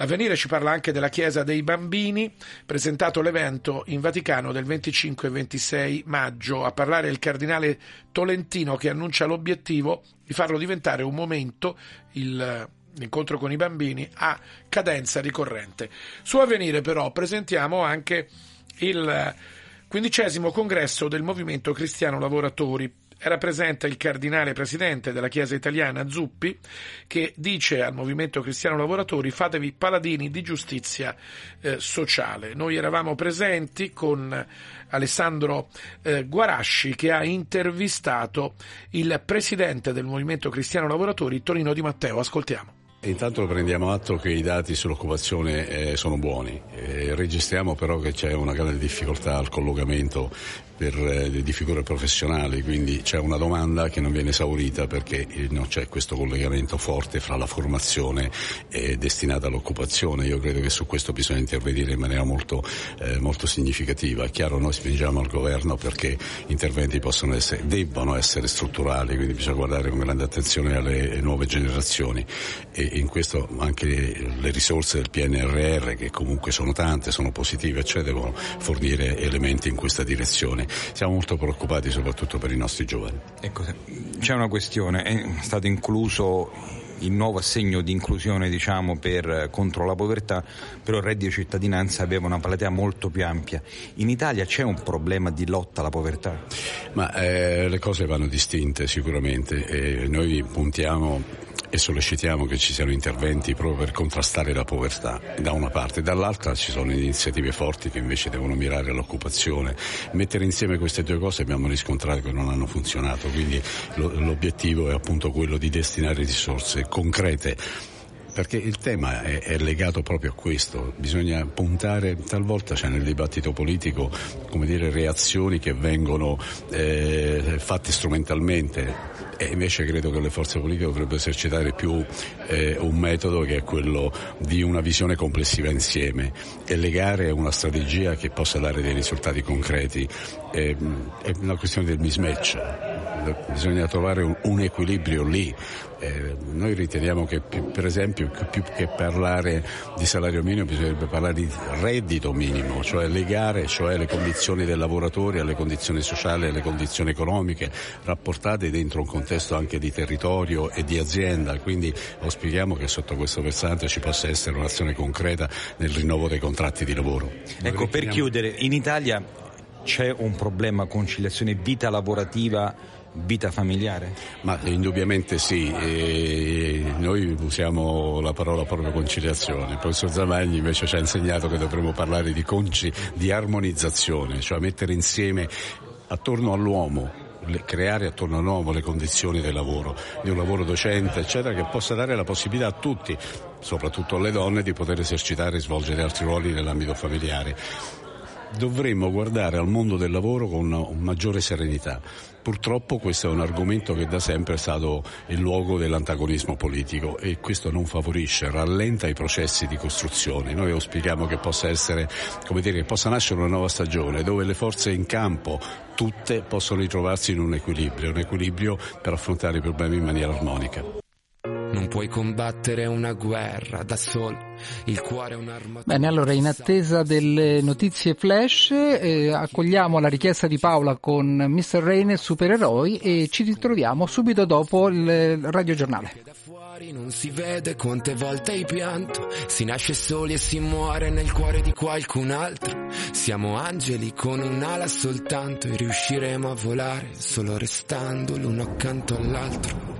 Speaker 1: L'avvenire ci parla anche della Chiesa dei Bambini, presentato l'evento in Vaticano del 25 e 26 maggio. A parlare il cardinale Tolentino che annuncia l'obiettivo di farlo diventare un momento, il, l'incontro con i bambini, a cadenza ricorrente. Su Avvenire però presentiamo anche il quindicesimo congresso del Movimento Cristiano Lavoratori. Era presente il cardinale presidente della Chiesa italiana Zuppi che dice al Movimento Cristiano Lavoratori fatevi paladini di giustizia eh, sociale. Noi eravamo presenti con Alessandro eh, Guarasci che ha intervistato il presidente del Movimento Cristiano Lavoratori Tonino Di Matteo. Ascoltiamo.
Speaker 8: Intanto prendiamo atto che i dati sull'occupazione eh, sono buoni, eh, registriamo però che c'è una grande difficoltà al collocamento per, eh, di figure professionali, quindi c'è una domanda che non viene esaurita perché eh, non c'è questo collegamento forte fra la formazione eh, destinata all'occupazione. Io credo che su questo bisogna intervenire in maniera molto, eh, molto significativa. È chiaro, noi spingiamo al governo perché interventi possono essere, debbano essere strutturali, quindi bisogna guardare con grande attenzione alle nuove generazioni e in questo anche le risorse del PNRR che comunque sono tante, sono positive, cioè devono fornire elementi in questa direzione. Siamo molto preoccupati soprattutto per i nostri giovani.
Speaker 9: Ecco, c'è una questione, è stato incluso il nuovo assegno di inclusione diciamo, per, contro la povertà, però il reddito di cittadinanza aveva una platea molto più ampia. In Italia c'è un problema di lotta alla povertà?
Speaker 8: Ma eh, le cose vanno distinte sicuramente e noi puntiamo e sollecitiamo che ci siano interventi proprio per contrastare la povertà. Da una parte, dall'altra ci sono iniziative forti che invece devono mirare all'occupazione. Mettere insieme queste due cose abbiamo riscontrato che non hanno funzionato, quindi lo, l'obiettivo è appunto quello di destinare risorse concrete. Perché il tema è, è, legato proprio a questo, bisogna puntare, talvolta c'è nel dibattito politico come dire, reazioni che vengono eh, fatte strumentalmente e invece credo che le forze politiche dovrebbero esercitare più eh, un metodo che è quello di una visione complessiva insieme e legare una strategia che possa dare dei risultati concreti. Eh, è una questione del mismatch, bisogna trovare un, un equilibrio lì. Eh, noi riteniamo che più, per esempio più che parlare di salario minimo bisognerebbe parlare di reddito minimo, cioè legare cioè le condizioni del lavoratore alle condizioni sociali, alle condizioni economiche, rapportate dentro un contesto anche di territorio e di azienda, quindi auspichiamo che sotto questo versante ci possa essere un'azione concreta nel rinnovo dei contratti di lavoro.
Speaker 9: Ecco, per chiudere, in Italia c'è un problema conciliazione vita lavorativa vita familiare?
Speaker 8: Ma indubbiamente sì, e noi usiamo la parola proprio conciliazione. Il professor Zamagni invece ci ha insegnato che dovremmo parlare di, conci, di armonizzazione, cioè mettere insieme attorno all'uomo creare attorno all'uomo le condizioni del lavoro, di un lavoro docente, eccetera, che possa dare la possibilità a tutti, soprattutto alle donne, di poter esercitare e svolgere altri ruoli nell'ambito familiare. Dovremmo guardare al mondo del lavoro con maggiore serenità. Purtroppo questo è un argomento che da sempre è stato il luogo dell'antagonismo politico e questo non favorisce, rallenta i processi di costruzione. Noi auspichiamo che possa essere, come dire, che possa nascere una nuova stagione dove le forze in campo tutte possono ritrovarsi in un equilibrio, un equilibrio per affrontare i problemi in maniera armonica.
Speaker 10: Non puoi combattere una guerra da solo, il cuore è un'arma.
Speaker 2: Bene, allora in attesa delle notizie flash eh, accogliamo la richiesta di Paola con Mr. Rain e Supereroi e ci ritroviamo subito dopo il radiogiornale.
Speaker 10: Da fuori non si vede quante volte hai pianto, si nasce soli e si muore nel cuore di qualcun altro. Siamo angeli con un'ala soltanto e riusciremo a volare solo restando l'uno accanto all'altro.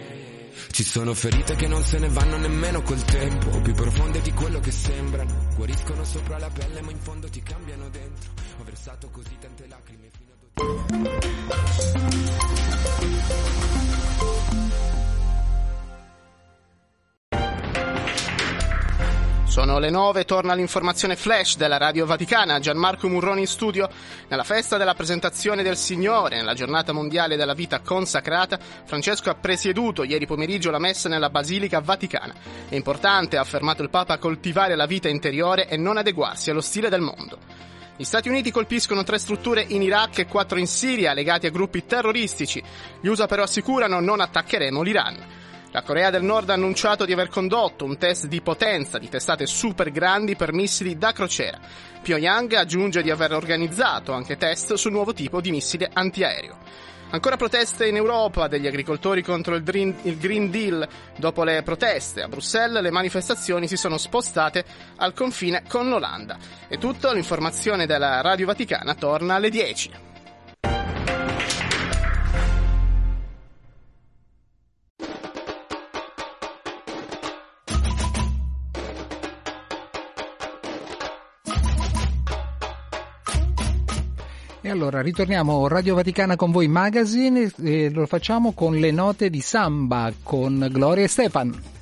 Speaker 10: Ci sono ferite che non se ne vanno nemmeno col tempo, più profonde di quello che sembrano, guariscono sopra la pelle ma in fondo ti cambiano dentro. Ho versato così tante lacrime fino a...
Speaker 11: Sono le 9, torna l'informazione flash della Radio Vaticana, Gianmarco Murroni in studio. Nella festa della presentazione del Signore, nella giornata mondiale della vita consacrata, Francesco ha presieduto ieri pomeriggio la messa nella Basilica Vaticana. È importante, ha affermato il Papa, coltivare la vita interiore e non adeguarsi allo stile del mondo. Gli Stati Uniti colpiscono tre strutture in Iraq e quattro in Siria legati a gruppi terroristici. Gli USA però assicurano non attaccheremo l'Iran. La Corea del Nord ha annunciato di aver condotto un test di potenza di testate super grandi per missili da crociera. Pyongyang aggiunge di aver organizzato anche test sul nuovo tipo di missile antiaereo. Ancora proteste in Europa degli agricoltori contro il Green, il Green Deal. Dopo le proteste a Bruxelles, le manifestazioni si sono spostate al confine con l'Olanda. E tutto, l'informazione della Radio Vaticana torna alle 10.
Speaker 12: Allora ritorniamo Radio Vaticana con voi magazine e lo facciamo con le note di samba con Gloria e Stefan.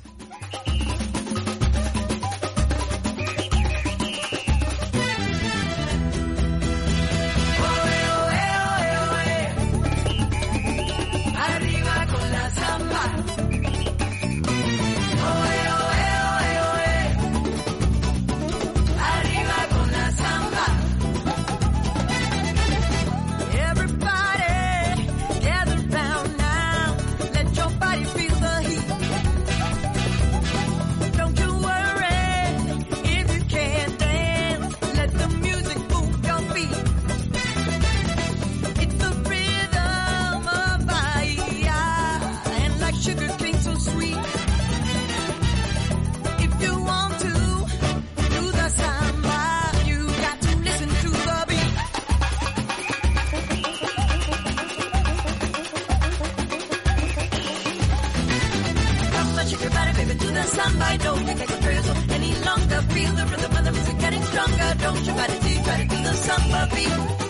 Speaker 13: To the samba. Don't you take a trail any longer. Feel the rhythm of the music getting stronger. Don't you body till you try to do the samba beat.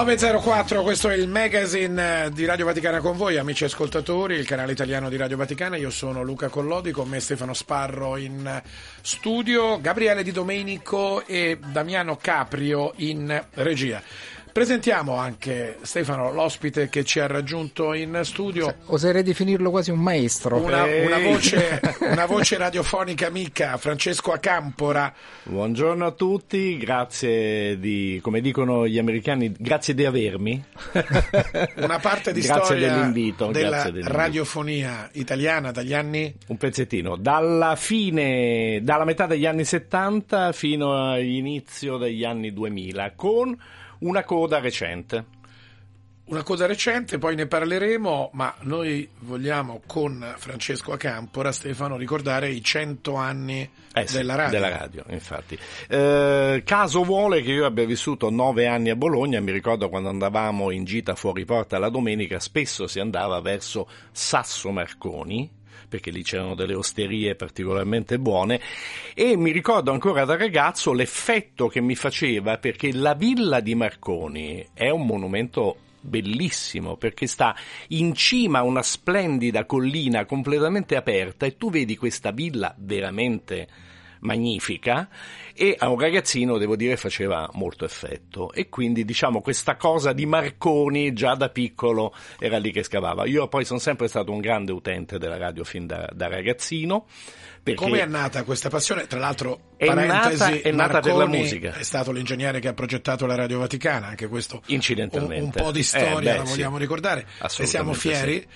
Speaker 1: 904, questo è il magazine eh, di Radio Vaticana con voi, amici ascoltatori, il canale italiano di Radio Vaticana. Io sono Luca Collodi, con me Stefano Sparro in studio, Gabriele Di Domenico e Damiano Caprio in regia. Presentiamo anche Stefano, l'ospite che ci ha raggiunto in studio.
Speaker 2: Oserei definirlo quasi un maestro.
Speaker 1: Una, una voce, una voce radiofonica amica, Francesco Acampora.
Speaker 14: Buongiorno a tutti, grazie di, come dicono gli americani, grazie di avermi.
Speaker 1: Una parte di
Speaker 14: grazie
Speaker 1: storia
Speaker 14: dell'invito,
Speaker 1: della
Speaker 14: grazie dell'invito.
Speaker 1: radiofonia italiana dagli anni
Speaker 14: Un pezzettino, dalla fine, dalla metà degli anni 70 fino all'inizio degli anni 2000, con una coda recente.
Speaker 1: Una cosa recente, poi ne parleremo, ma noi vogliamo con Francesco Acampora, Stefano, ricordare i 100 anni
Speaker 14: Eh sì,
Speaker 1: della radio.
Speaker 14: della radio, infatti. Eh, caso vuole che io abbia vissuto nove anni a Bologna, mi ricordo quando andavamo in gita fuori porta la domenica, spesso si andava verso Sasso Marconi, perché lì c'erano delle osterie particolarmente buone. E mi ricordo ancora da ragazzo l'effetto che mi faceva perché la villa di Marconi è un monumento bellissimo perché sta in cima a una splendida collina completamente aperta e tu vedi questa villa veramente magnifica e a un ragazzino devo dire faceva molto effetto e quindi diciamo questa cosa di Marconi già da piccolo era lì che scavava io poi sono sempre stato un grande utente della radio fin da, da ragazzino perché
Speaker 1: Come è nata questa passione? Tra l'altro,
Speaker 14: È
Speaker 1: parentesi,
Speaker 14: nata- è nata per la musica.
Speaker 1: È stato l'ingegnere che ha progettato la Radio Vaticana, anche questo un,
Speaker 14: incidentalmente
Speaker 1: un po' di
Speaker 14: Eh,
Speaker 1: storia
Speaker 14: beh,
Speaker 1: la
Speaker 14: sì.
Speaker 1: vogliamo ricordare e siamo fieri.
Speaker 14: sì.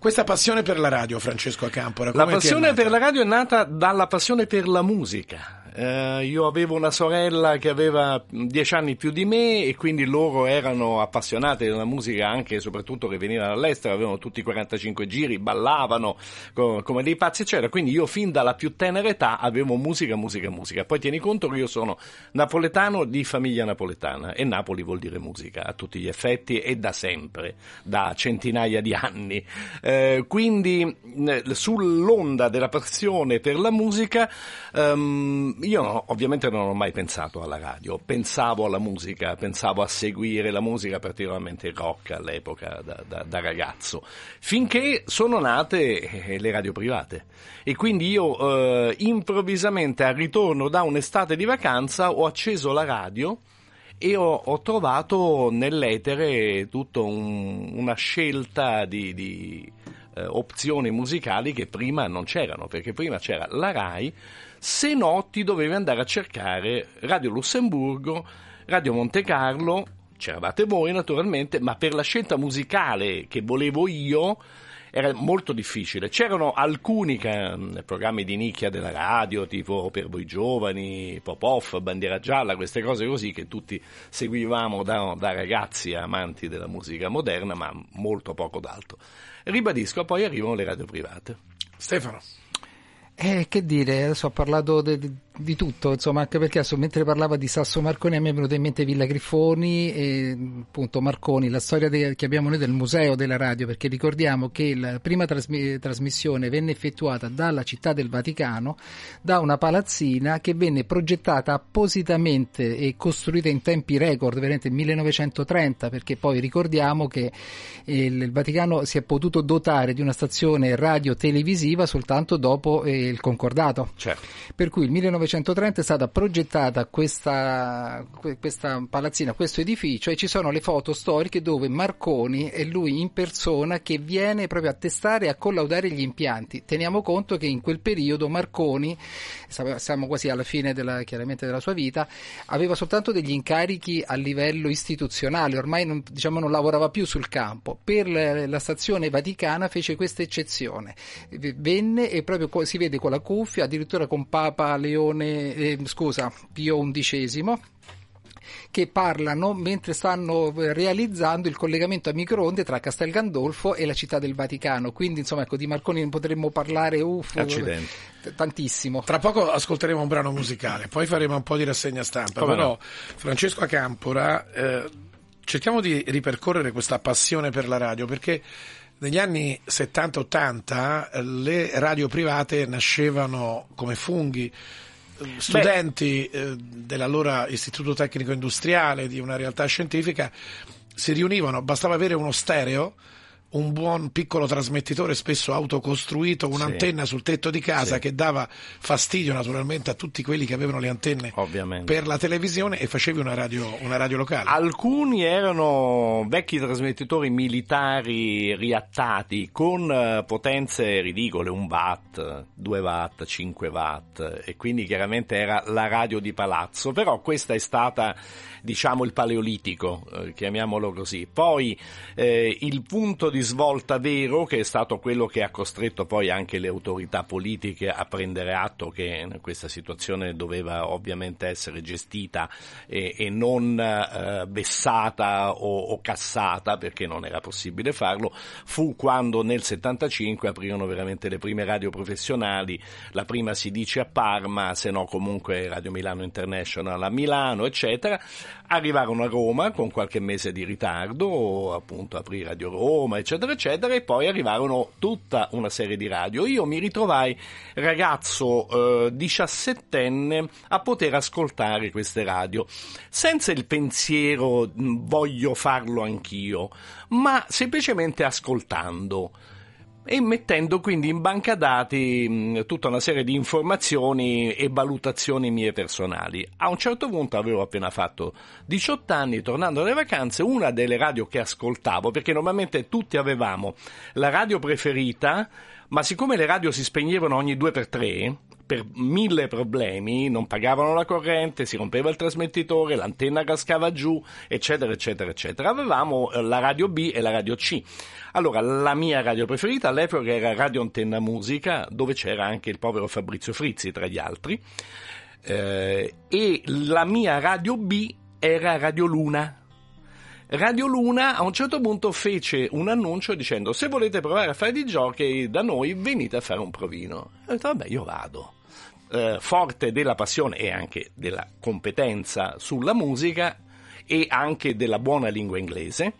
Speaker 1: Questa passione per la radio, Francesco Acampora,
Speaker 14: La passione per la radio è nata dalla passione per la musica. Eh, io avevo una sorella che aveva dieci anni più di me e quindi loro erano appassionati della musica anche e soprattutto che venivano dall'estero, avevano tutti i 45 giri, ballavano co- come dei pazzi eccetera, quindi io fin dalla più tenera età avevo musica, musica, musica. Poi tieni conto che io sono napoletano di famiglia napoletana e Napoli vuol dire musica a tutti gli effetti e da sempre, da centinaia di anni. Eh, quindi eh, sull'onda della passione per la musica ehm, io ovviamente non ho mai pensato alla radio, pensavo alla musica, pensavo a seguire la musica, particolarmente il rock all'epoca da, da- da ragazzo, finché sono nate eh, le radio private. E quindi io eh, improvvisamente al ritorno da un'estate di vacanza ho acceso la radio e ho, ho trovato nell'etere tutta un- una scelta di, di, eh, opzioni musicali che prima non c'erano, perché prima c'era la RAI, se no ti dovevi andare a cercare Radio Lussemburgo, Radio Monte Carlo, c'eravate voi naturalmente, ma per la scelta musicale che volevo io era molto difficile. C'erano alcuni ca- programmi di nicchia della radio, tipo Per voi giovani, Pop-Off, Bandiera Gialla, queste cose così che tutti seguivamo da, da ragazzi amanti della musica moderna, ma molto poco d'altro. Ribadisco, poi arrivano le radio private.
Speaker 1: Stefano.
Speaker 2: Eh, che dire, adesso ho parlato de- di tutto, insomma, anche perché adesso, mentre parlava di Sasso Marconi a me è venuto in mente Villa Griffoni e appunto Marconi, la storia de- che abbiamo noi del museo della radio, perché ricordiamo che la prima trasmi- trasmissione venne effettuata dalla città del Vaticano da una palazzina che venne progettata appositamente e costruita in tempi record, veramente nel 1930, perché poi ricordiamo che il il Vaticano si è potuto dotare di una stazione radio televisiva soltanto dopo eh, il concordato.
Speaker 14: Certo.
Speaker 2: Per cui il 1930 è stata progettata questa, que- questa palazzina, questo edificio e ci sono le foto storiche dove Marconi è lui in persona che viene proprio a testare e a collaudare gli impianti. Teniamo conto che in quel periodo Marconi, siamo quasi alla fine della, chiaramente della sua vita, aveva soltanto degli incarichi a livello istituzionale, ormai non, diciamo, non lavorava più sul campo. Per la, la stazione vaticana fece questa eccezione. Venne e proprio si vede con la cuffia, addirittura con Papa Leone, eh, scusa, Pio XI che parlano mentre stanno eh, realizzando il collegamento a microonde tra Castel Gandolfo e la città del Vaticano. Quindi, insomma, ecco, di Marconi potremmo parlare uff, t- tantissimo.
Speaker 1: Tra poco ascolteremo un brano musicale, poi faremo un po' di rassegna stampa.
Speaker 14: Come
Speaker 1: Però,
Speaker 14: no?
Speaker 1: Francesco Acampora, eh, cerchiamo di ripercorrere questa passione per la radio perché negli anni 70-80 eh, le radio private nascevano come funghi. Eh, Studenti eh, dell'allora Istituto Tecnico Industriale di una realtà scientifica si riunivano, bastava avere uno stereo un buon piccolo trasmettitore, spesso autocostruito, un'antenna sul tetto di casa
Speaker 14: Sì.
Speaker 1: che dava fastidio naturalmente a tutti quelli che avevano le antenne
Speaker 14: Ovviamente.
Speaker 1: per la televisione e facevi una radio, una radio locale.
Speaker 14: Alcuni erano vecchi trasmettitori militari riattati con eh, potenze ridicole, 1 watt, 2 watt, 5 watt e quindi chiaramente era la radio di palazzo, però questa è stata diciamo il paleolitico, eh, chiamiamolo così. Poi eh, il punto di svolta vero che è stato quello che ha costretto poi anche le autorità politiche a prendere atto che questa situazione doveva ovviamente essere gestita e, e non eh, vessata o, o cassata perché non era possibile farlo, fu quando nel 75 aprirono veramente le prime radio professionali, la prima si dice a Parma, se no comunque Radio Milano International a Milano, eccetera. Arrivarono a Roma con qualche mese di ritardo, appunto aprì Radio Roma, eccetera, eccetera, e poi arrivarono tutta una serie di radio. Io mi ritrovai ragazzo eh, a poter ascoltare queste radio, senza il pensiero "mh, voglio farlo anch'io, ma semplicemente ascoltando e mettendo quindi in banca dati mh, tutta una serie di informazioni e valutazioni mie personali. A un certo punto avevo appena fatto 18 anni, tornando dalle vacanze, una delle radio che ascoltavo, perché normalmente tutti avevamo la radio preferita, ma siccome le radio si spegnevano ogni due per tre, per mille problemi, non pagavano la corrente, si rompeva il trasmettitore, l'antenna cascava giù, eccetera, eccetera, eccetera. Avevamo eh, la radio B e la radio C. Allora, la mia radio preferita all'epoca era Radio Antenna Musica, dove c'era anche il povero Fabrizio Frizzi tra gli altri, eh, e la mia radio B era Radio Luna. Radio Luna a un certo punto fece un annuncio dicendo se volete provare a fare di jockey da noi venite a fare un provino. Ho detto vabbè io vado. Eh, forte della passione e anche della competenza sulla musica e anche della buona lingua inglese.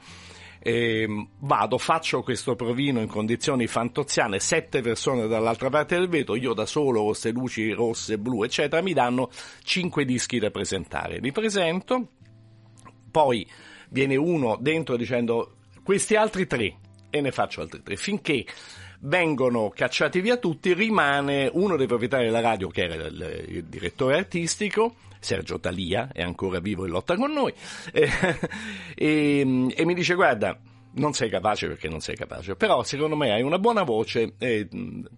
Speaker 14: Ehm, vado, faccio questo provino in condizioni fantoziane, sette persone dall'altra parte del vetro, io da solo, queste luci rosse, blu, eccetera, mi danno cinque dischi da presentare. Li presento, poi viene uno dentro dicendo questi altri tre e ne faccio altri tre finché vengono cacciati via tutti rimane uno dei proprietari della radio che era il, il direttore artistico Sergio Talia è ancora vivo in lotta con noi eh, e, e mi dice guarda non sei capace perché non sei capace, però secondo me hai una buona voce e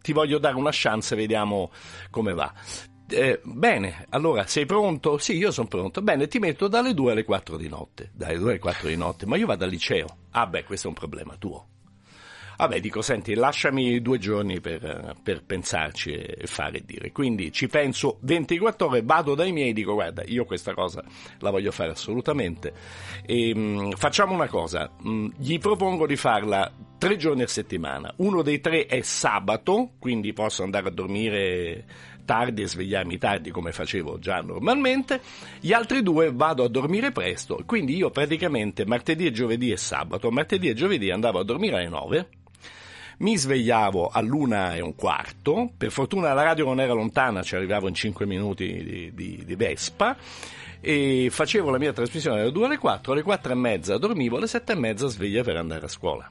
Speaker 14: ti voglio dare una chance, vediamo come va. Eh, bene, allora sei pronto? Sì, io sono pronto. Bene, ti metto dalle 2 alle 4 di notte. Dalle 2 alle 4 di notte, ma io vado al liceo. Ah, beh, questo è un problema tuo. Vabbè, dico, senti, lasciami due giorni per, per pensarci e fare e dire. Quindi ci penso 24 ore, vado dai miei e dico, guarda, io questa cosa la voglio fare assolutamente. E, mh, facciamo una cosa, mh, gli propongo di farla tre giorni a settimana. Uno dei tre è sabato, quindi posso andare a dormire tardi e svegliarmi tardi come facevo già normalmente, gli altri due vado a dormire presto, quindi io praticamente martedì e giovedì e sabato, martedì e giovedì andavo a dormire alle 9, mi svegliavo all'una e un quarto, per fortuna la radio non era lontana, ci arrivavo in 5 minuti di, di, di Vespa, e facevo la mia trasmissione dalle 2 alle 4, alle 4 e mezza dormivo, alle 7 e mezza sveglia per andare a scuola.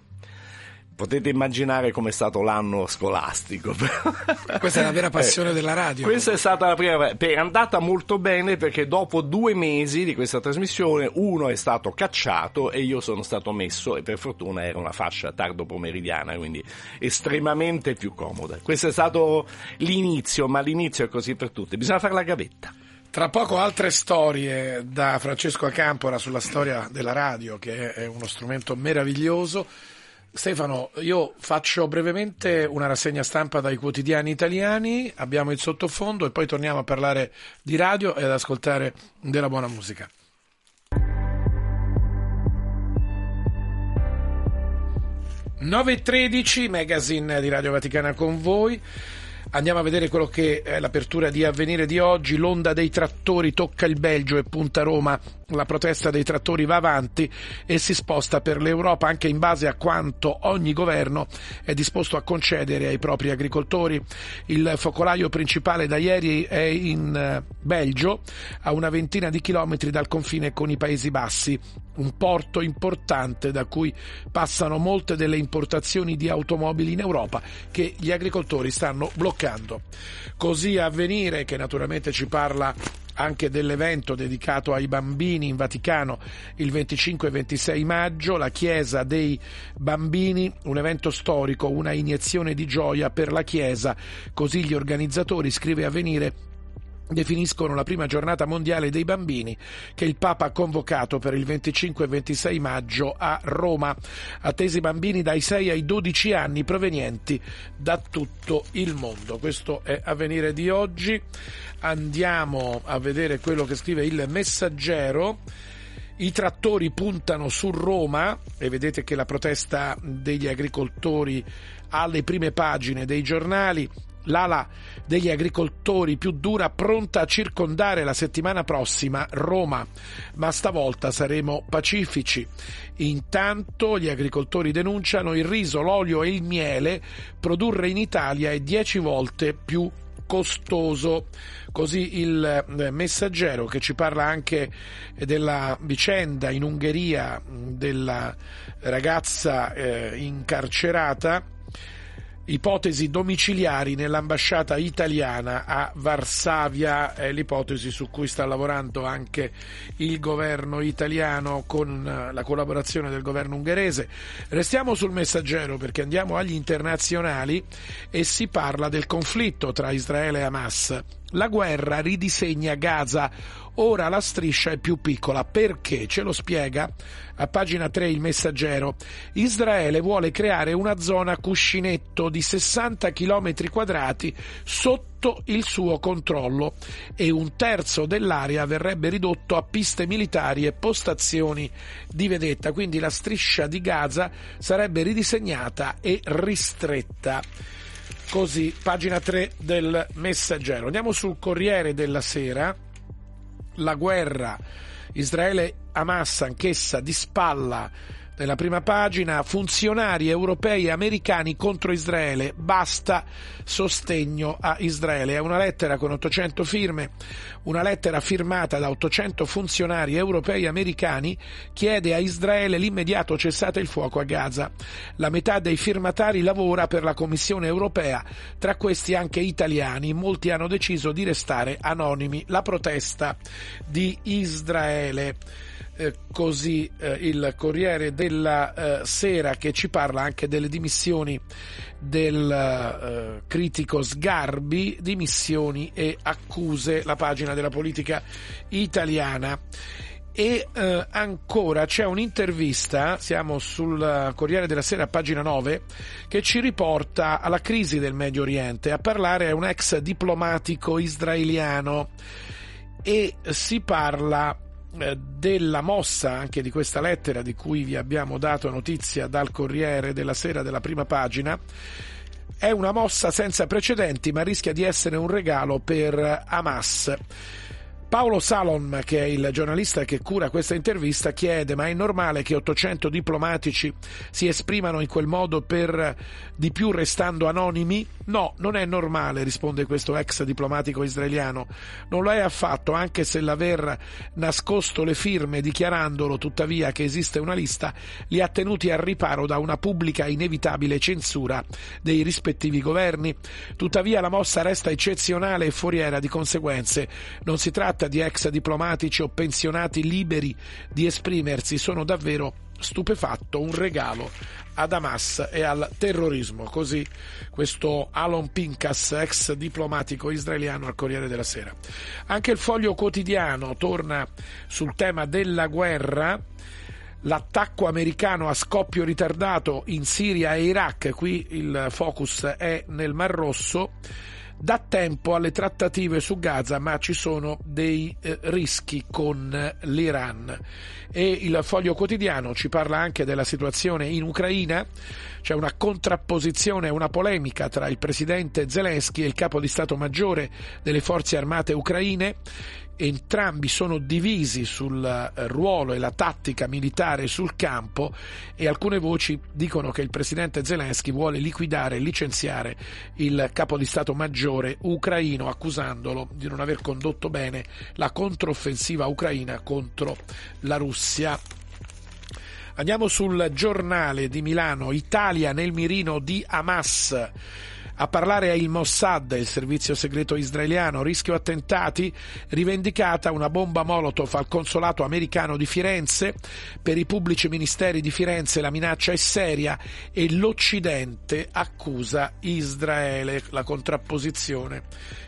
Speaker 14: Potete immaginare com'è stato l'anno scolastico.
Speaker 1: Questa è la vera passione
Speaker 14: Eh,
Speaker 1: della radio.
Speaker 14: Questa è stata la prima. È andata molto bene perché dopo due mesi di questa trasmissione, uno è stato cacciato e io sono stato messo, e per fortuna era una fascia tardo pomeridiana, quindi estremamente più comoda. Questo è stato l'inizio, ma l'inizio è così per tutti. Bisogna fare la gavetta.
Speaker 1: Tra poco altre storie da Francesco Acampora sulla storia della radio, che è uno strumento meraviglioso. Stefano, io faccio brevemente una rassegna stampa dai quotidiani italiani, abbiamo il sottofondo e poi torniamo a parlare di radio e ad ascoltare della buona musica. «9.13, magazine di Radio Vaticana con voi. Andiamo a vedere quello che è l'apertura di avvenire di oggi. L'onda dei trattori tocca il Belgio e punta Roma la protesta dei trattori va avanti e si sposta per l'Europa anche in base a quanto ogni governo è disposto a concedere ai propri agricoltori. Il focolaio principale da ieri è in eh, Belgio, a una ventina di chilometri dal confine con i Paesi Bassi, un porto importante da cui passano molte delle importazioni di automobili in Europa che gli agricoltori stanno bloccando. Così a venire, che naturalmente ci parla anche dell'evento dedicato ai bambini in Vaticano il 25 e 26 maggio, la Chiesa dei bambini, un evento storico, una iniezione di gioia per la Chiesa, così gli organizzatori, scrive a venire, definiscono la prima giornata mondiale dei bambini che il Papa ha convocato per il 25 e 26 maggio a Roma. Attesi bambini dai 6 ai 12 anni provenienti da tutto il mondo. Questo è avvenire di oggi. Andiamo a vedere quello che scrive il messaggero. I trattori puntano su Roma e vedete che la protesta degli agricoltori ha le prime pagine dei giornali. L'ala degli agricoltori più dura pronta a circondare la settimana prossima Roma, ma stavolta saremo pacifici. Intanto gli agricoltori denunciano il riso, l'olio e il miele produrre in Italia è 10 volte più costoso. Così il eh, messaggero che ci parla anche della vicenda in Ungheria della ragazza eh, incarcerata ipotesi domiciliari nell'ambasciata italiana a Varsavia, è l'ipotesi su cui sta lavorando anche il governo italiano con eh, la collaborazione del governo ungherese. Restiamo sul messaggero perché andiamo agli internazionali e si parla del conflitto tra Israele e Hamas. La guerra ridisegna Gaza, ora la striscia è più piccola. Perché? Ce lo spiega a pagina 3 il messaggero. Israele vuole creare una zona cuscinetto di 60 km quadrati sotto il suo controllo e un terzo dell'area verrebbe ridotto a piste militari e postazioni di vedetta. Quindi la striscia di Gaza sarebbe ridisegnata e ristretta. Così, pagina 3 del messaggero. Andiamo sul Corriere della Sera. La guerra Israele-Hamas, anch'essa di spalla nella prima pagina, funzionari europei e americani contro Israele, basta sostegno a Israele. È una lettera con 800 firme, una lettera firmata da 800 funzionari europei e americani chiede a Israele l'immediato cessate il fuoco a Gaza. La metà dei firmatari lavora per la Commissione europea, tra questi anche italiani. Molti hanno deciso di restare anonimi. La protesta di Israele eh, così eh, il Corriere della eh, Sera che ci parla anche delle dimissioni del eh, critico Sgarbi, dimissioni e accuse, la pagina della politica italiana. E eh, ancora c'è un'intervista, siamo sul Corriere della Sera, pagina 9, che ci riporta alla crisi del Medio Oriente. A parlare è un ex diplomatico israeliano e si parla della mossa anche di questa lettera di cui vi abbiamo dato notizia dal Corriere della Sera della prima pagina. È una mossa senza precedenti, ma rischia di essere un regalo per Hamas. Paolo Salom, che è il giornalista che cura questa intervista, chiede: ma è normale che 800 diplomatici si esprimano in quel modo per di più restando anonimi? No, non è normale, risponde questo ex diplomatico israeliano. Non lo è affatto, anche se l'aver nascosto le firme dichiarandolo tuttavia che esiste una lista li ha tenuti al riparo da una pubblica inevitabile censura dei rispettivi governi. Tuttavia la mossa resta eccezionale e foriera di conseguenze. Non si tratta di ex diplomatici o pensionati liberi di esprimersi, sono davvero stupefatto, un regalo ad Hamas e al terrorismo. Così questo Alon Pinkas, ex diplomatico israeliano al Corriere della Sera. Anche il foglio quotidiano torna sul tema della guerra. L'attacco americano a scoppio ritardato in Siria e Iraq, qui il focus è nel Mar Rosso dà tempo alle trattative su Gaza, ma ci sono dei eh, rischi con eh, l'Iran. E il foglio quotidiano ci parla anche della situazione in Ucraina. C'è una contrapposizione, una polemica tra il presidente Zelensky e il capo di Stato Maggiore delle forze armate ucraine entrambi sono divisi sul eh, ruolo e la tattica militare sul campo e alcune voci dicono che il presidente Zelensky vuole liquidare e licenziare il capo di Stato maggiore ucraino accusandolo di non aver condotto bene la controffensiva ucraina contro la Russia. Andiamo sul giornale di Milano, Italia nel mirino di Hamas. A parlare è il Mossad, il servizio segreto israeliano. Rischio attentati, rivendicata una bomba Molotov al consolato americano di Firenze. Per i pubblici ministeri di Firenze la minaccia è seria e l'Occidente accusa Israele, la contrapposizione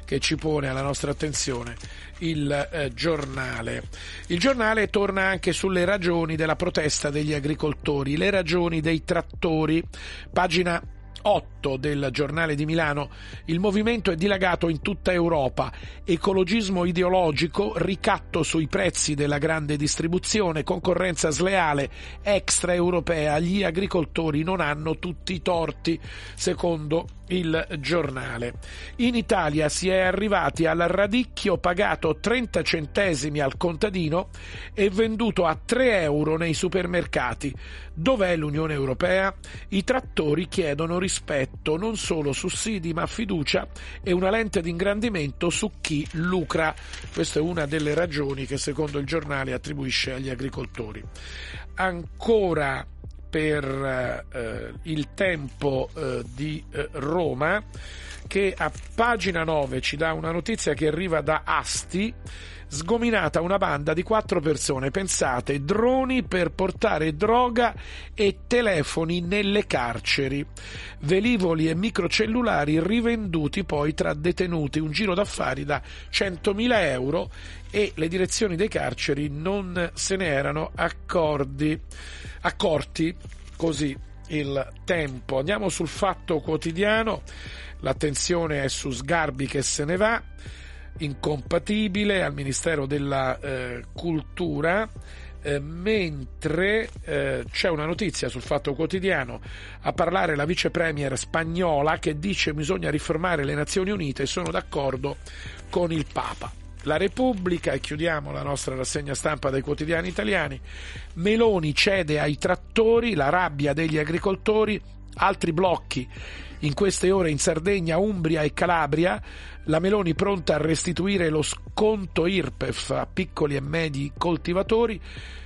Speaker 1: che ci pone alla nostra attenzione il eh, giornale. Il giornale torna anche sulle ragioni della protesta degli agricoltori, le ragioni dei trattori. Pagina 8 del giornale di Milano, il movimento è dilagato in tutta Europa, ecologismo ideologico, ricatto sui prezzi della grande distribuzione, concorrenza sleale, extraeuropea, gli agricoltori non hanno tutti i torti, secondo il giornale. In Italia si è arrivati al radicchio pagato 30 centesimi al contadino e venduto a 3 euro nei supermercati. Dov'è l'Unione Europea? I trattori chiedono rispetto, non solo sussidi ma fiducia e una lente di ingrandimento su chi lucra. Questa è una delle ragioni che secondo il giornale attribuisce agli agricoltori. Ancora per eh, il tempo eh, di eh, Roma che a pagina 9 ci dà una notizia che arriva da Asti sgominata una banda di quattro persone, pensate, droni per portare droga e telefoni nelle carceri, velivoli e microcellulari rivenduti poi tra detenuti, un giro d'affari da 100.000 euro e le direzioni dei carceri non se ne erano accordi, accorti. Così il tempo. Andiamo sul fatto quotidiano, l'attenzione è su Sgarbi che se ne va incompatibile al Ministero della eh, Cultura. Eh, mentre eh, c'è una notizia sul Fatto Quotidiano a parlare la vice premier spagnola che dice bisogna riformare le Nazioni Unite e sono d'accordo con il Papa. La Repubblica, e chiudiamo la nostra rassegna stampa dai quotidiani italiani, Meloni cede ai trattori, la rabbia degli agricoltori, altri blocchi in queste ore in Sardegna, Umbria e Calabria, la Meloni pronta a restituire lo sconto IRPEF a piccoli e medi coltivatori.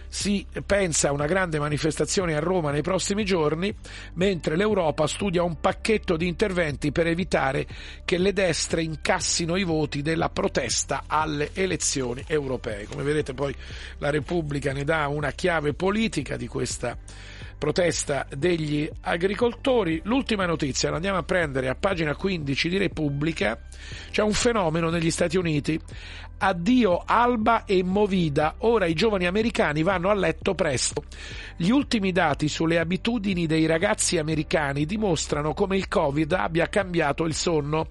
Speaker 1: Si pensa a una grande manifestazione a Roma nei prossimi giorni, mentre l'Europa studia un pacchetto di interventi per evitare che le destre incassino i voti della protesta alle elezioni europee. Come vedete poi la Repubblica ne dà una chiave politica di questa protesta degli agricoltori. L'ultima notizia la andiamo a prendere a pagina 15 di Repubblica. C'è un fenomeno negli Stati Uniti. Addio Alba e Movida, ora i giovani americani vanno a letto presto. Gli ultimi dati sulle abitudini dei ragazzi americani dimostrano come il Covid abbia cambiato il sonno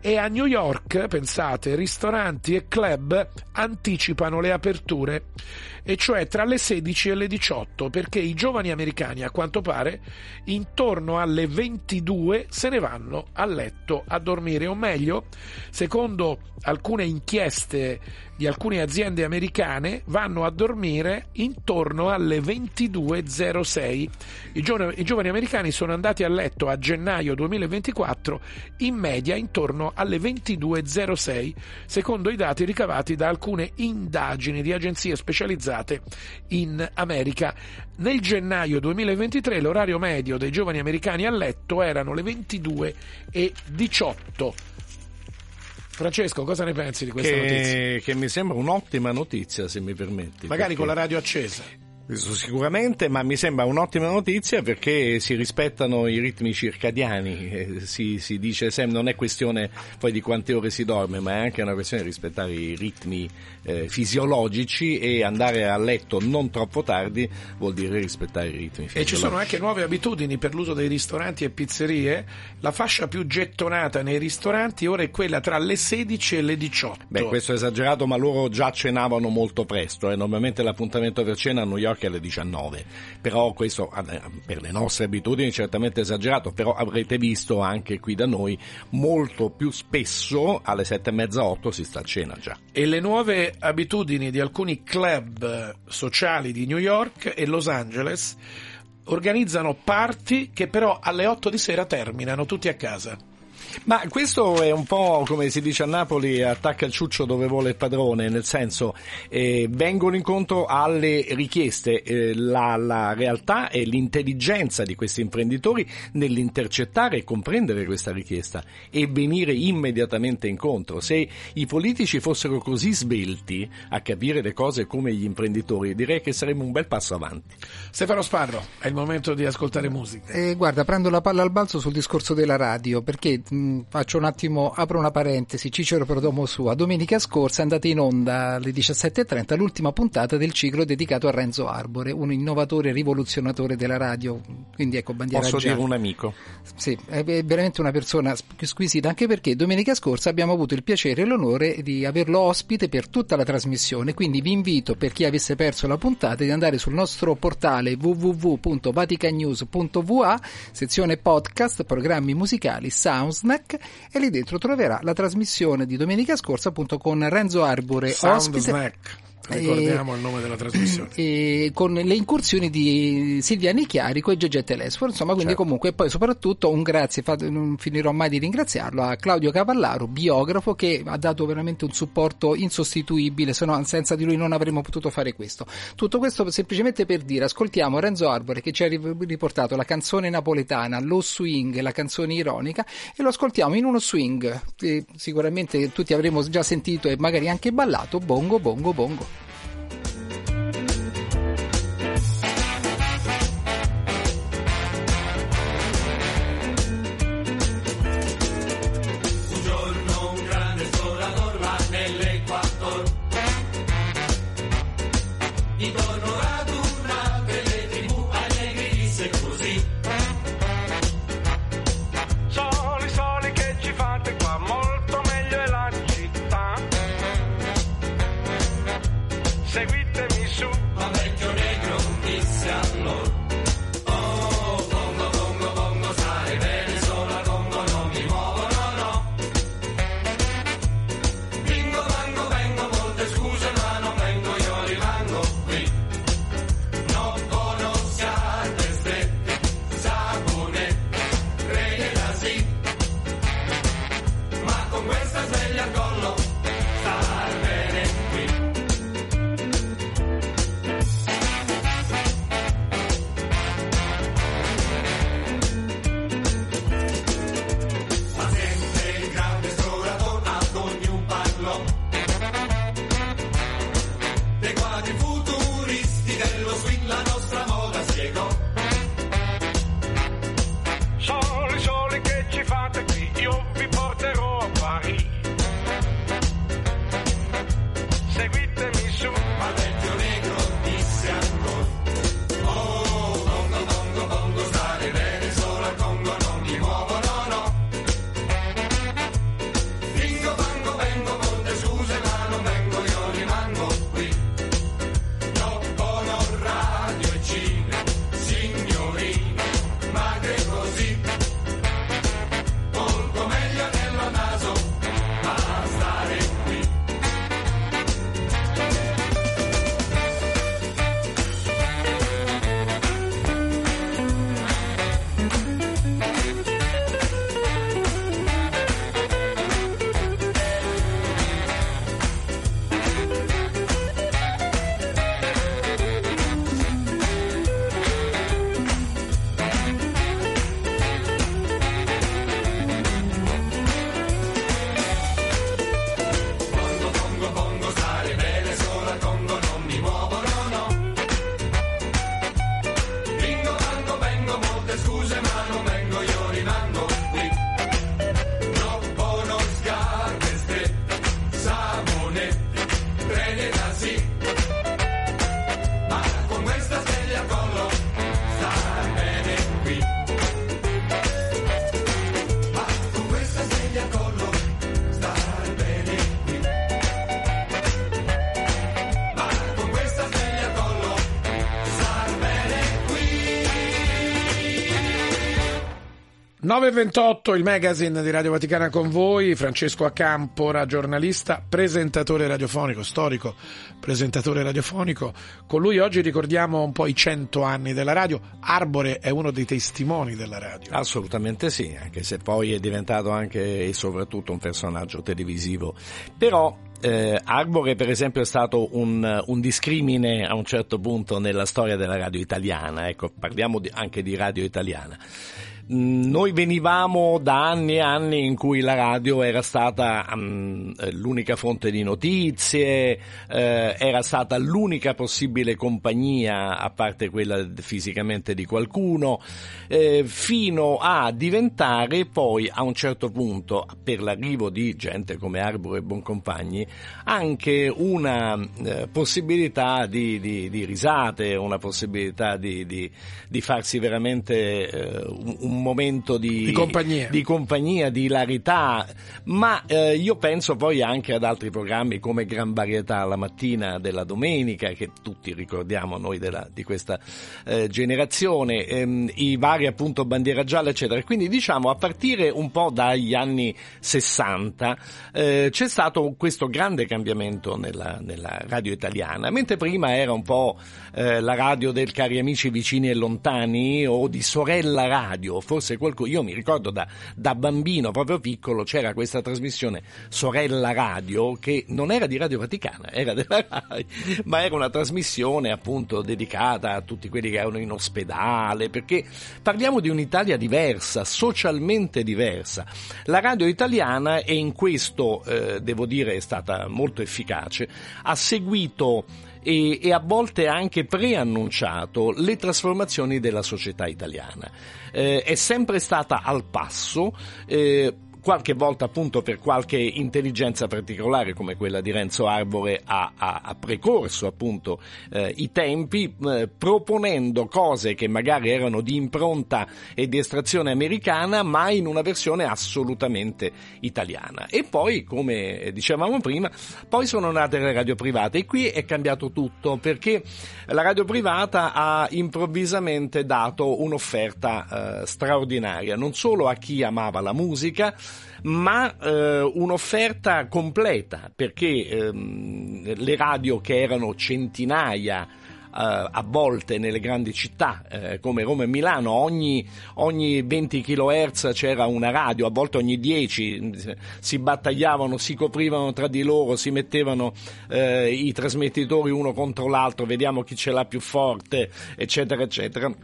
Speaker 1: e a New York, pensate, ristoranti e club anticipano le aperture e cioè tra le 16 e le 18 perché i giovani americani a quanto pare intorno alle 22 se ne vanno a letto a dormire. O meglio secondo alcune inchieste di alcune aziende americane vanno a dormire intorno alle 22.06 I, giovani, i giovani americani sono andati a letto a gennaio 2024 in media intorno alle 22.06 secondo i dati ricavati da alcune indagini di agenzie specializzate in America. Nel gennaio 2023 l'orario medio dei giovani americani a letto erano le 22 e 18. Francesco, cosa ne pensi di questa notizia?
Speaker 14: Che, che mi sembra un'ottima notizia, se mi permetti.
Speaker 1: Magari
Speaker 14: perché-
Speaker 1: con la radio accesa.
Speaker 14: Questo sicuramente, ma mi sembra un'ottima notizia perché si rispettano i ritmi circadiani, eh, si, si dice sempre, non è questione poi di quante ore si dorme, ma è anche una questione di rispettare i ritmi eh, fisiologici e andare a letto non troppo tardi vuol dire rispettare i ritmi fisiologici.
Speaker 1: E ci sono anche nuove abitudini per l'uso dei ristoranti e pizzerie. La fascia più gettonata nei ristoranti ora è quella tra le 16 e le 18.
Speaker 14: Beh, questo è esagerato, ma loro già cenavano molto presto. eh. Normalmente l'appuntamento per cena a New York York alle 19. Però questo eh, per le nostre abitudini è certamente esagerato, però avrete visto anche qui da noi molto più spesso alle sette e mezza, otto si sta a cena già.
Speaker 1: E le nuove abitudini di alcuni club sociali di New York e Los Angeles organizzano party che però alle 8 di sera terminano tutti a casa.
Speaker 14: Ma questo è un po' come si dice a Napoli, attacca il ciuccio dove vuole il padrone, nel senso eh, vengono incontro alle richieste, eh, la, la realtà e l'intelligenza di questi imprenditori nell'intercettare e comprendere questa richiesta e venire immediatamente incontro. Se i politici fossero così svelti a capire le cose come gli imprenditori, direi che saremmo un bel passo avanti.
Speaker 1: Stefano Sparro, è il momento di ascoltare musica.
Speaker 2: Eh, guarda, prendo la palla al balzo sul discorso della radio, perché faccio un attimo, apro una parentesi, Cicero Perdomo sua. Domenica scorsa è andata in onda alle 17.30 l'ultima puntata del ciclo dedicato a Renzo Arbore, un innovatore rivoluzionatore della radio. Quindi ecco, bandiera
Speaker 14: Posso
Speaker 2: gialla.
Speaker 14: dire un amico.
Speaker 2: Sì, è veramente una persona squisita, anche perché domenica scorsa abbiamo avuto il piacere e l'onore di averlo ospite per tutta la trasmissione, quindi vi invito, per chi avesse perso la puntata, di andare sul nostro portale www.vaticanews.va, sezione podcast, programmi musicali, Soundsnack, e lì dentro troverà la trasmissione di domenica scorsa appunto con Renzo Arbore,
Speaker 1: Sound
Speaker 2: ospite.
Speaker 1: Snack. Ricordiamo il nome della trasmissione.
Speaker 2: E con le incursioni di Silviani Chiarico e Gegè Telesforo, insomma, quindi
Speaker 1: Certo.
Speaker 2: comunque e poi soprattutto un grazie, non finirò mai di ringraziarlo, a Claudio Cavallaro, biografo, che ha dato veramente un supporto insostituibile, se no senza di lui non avremmo potuto fare questo. Tutto questo semplicemente per dire, ascoltiamo Renzo Arbore che ci ha ri- riportato la canzone napoletana, lo swing, la canzone ironica, e lo ascoltiamo in uno swing, che sicuramente tutti avremo già sentito e magari anche ballato, bongo, bongo, bongo.
Speaker 1: 9.28, il magazine di Radio Vaticana con voi, Francesco Acampora, giornalista, presentatore radiofonico, storico presentatore radiofonico. Con lui oggi ricordiamo un po' i 100 anni della radio. Arbore è uno dei testimoni della radio.
Speaker 14: Assolutamente sì, anche se poi è diventato anche e soprattutto un personaggio televisivo. Però eh, Arbore per esempio è stato un, un, discrimine a un certo punto nella storia della radio italiana, ecco, parliamo di, anche di radio italiana. Noi venivamo da anni e anni in cui la radio era stata um, l'unica fonte di notizie, eh, era stata l'unica possibile compagnia, a parte quella fisicamente di qualcuno, eh, fino a diventare poi a un certo punto, per l'arrivo di gente come Arbore e Boncompagni, anche una eh, possibilità di, di, di, risate, una possibilità di, di farsi veramente eh, un, un momento di,
Speaker 1: di, compagnia.
Speaker 14: di compagnia, di hilarità, ma eh, io penso poi anche ad altri programmi come Gran Varietà la mattina della domenica, che tutti ricordiamo noi della, di questa eh, generazione, ehm, i vari appunto Bandiera Gialla, eccetera. Quindi diciamo a partire un po' dagli anni 60 eh, c'è stato questo grande cambiamento nella, nella, radio italiana, mentre prima era un po' eh, la radio del cari amici vicini e lontani o di sorella radio, forse qualcuno, io mi ricordo da, da, bambino proprio piccolo c'era questa trasmissione Sorella Radio che non era di Radio Vaticana, era della RAI, ma era una trasmissione appunto dedicata a tutti quelli che erano in ospedale, perché parliamo di un'Italia diversa, socialmente diversa. La radio italiana e in questo eh, devo dire è stata molto efficace, ha seguito e, e, a volte anche preannunciato le trasformazioni della società italiana. Eh, è sempre stata al passo. Eh, qualche volta appunto per qualche intelligenza particolare come quella di Renzo Arbore ha, ha, ha precorso appunto eh, i tempi eh, proponendo cose che magari erano di impronta e di estrazione americana ma in una versione assolutamente italiana. E poi come dicevamo prima poi sono nate le radio private. E qui è cambiato tutto perché la radio privata ha improvvisamente dato un'offerta eh, straordinaria. Non solo a chi amava la musica ma eh, un'offerta completa perché ehm, le radio che erano centinaia Uh, a volte nelle grandi città uh, come Roma e Milano ogni, ogni 20 kHz c'era una radio, a volte ogni 10 si battagliavano, si coprivano tra di loro, si mettevano uh, i trasmettitori uno contro l'altro, vediamo chi ce l'ha più forte, eccetera, eccetera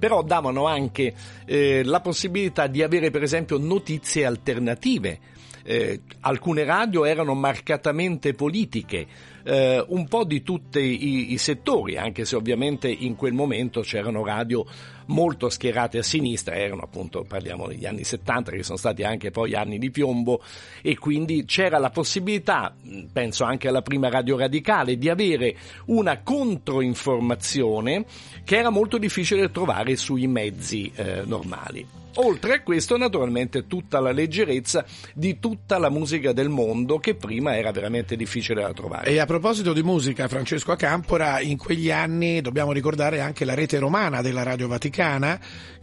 Speaker 14: però davano anche eh, la possibilità di avere per esempio notizie alternative. Eh, alcune radio erano marcatamente politiche, eh, un po' di tutti i, i, settori, anche se ovviamente in quel momento c'erano radio molto schierate a sinistra, erano appunto, parliamo degli anni 70 che sono stati anche poi anni di piombo e quindi c'era la possibilità, penso anche alla prima radio radicale, di avere una controinformazione che era molto difficile trovare sui mezzi eh, normali. Oltre a questo, naturalmente, tutta la leggerezza di tutta la musica del mondo che prima era veramente difficile da trovare.
Speaker 1: E a proposito di musica, Francesco Acampora, in quegli anni dobbiamo ricordare anche la rete romana della Radio Vaticana,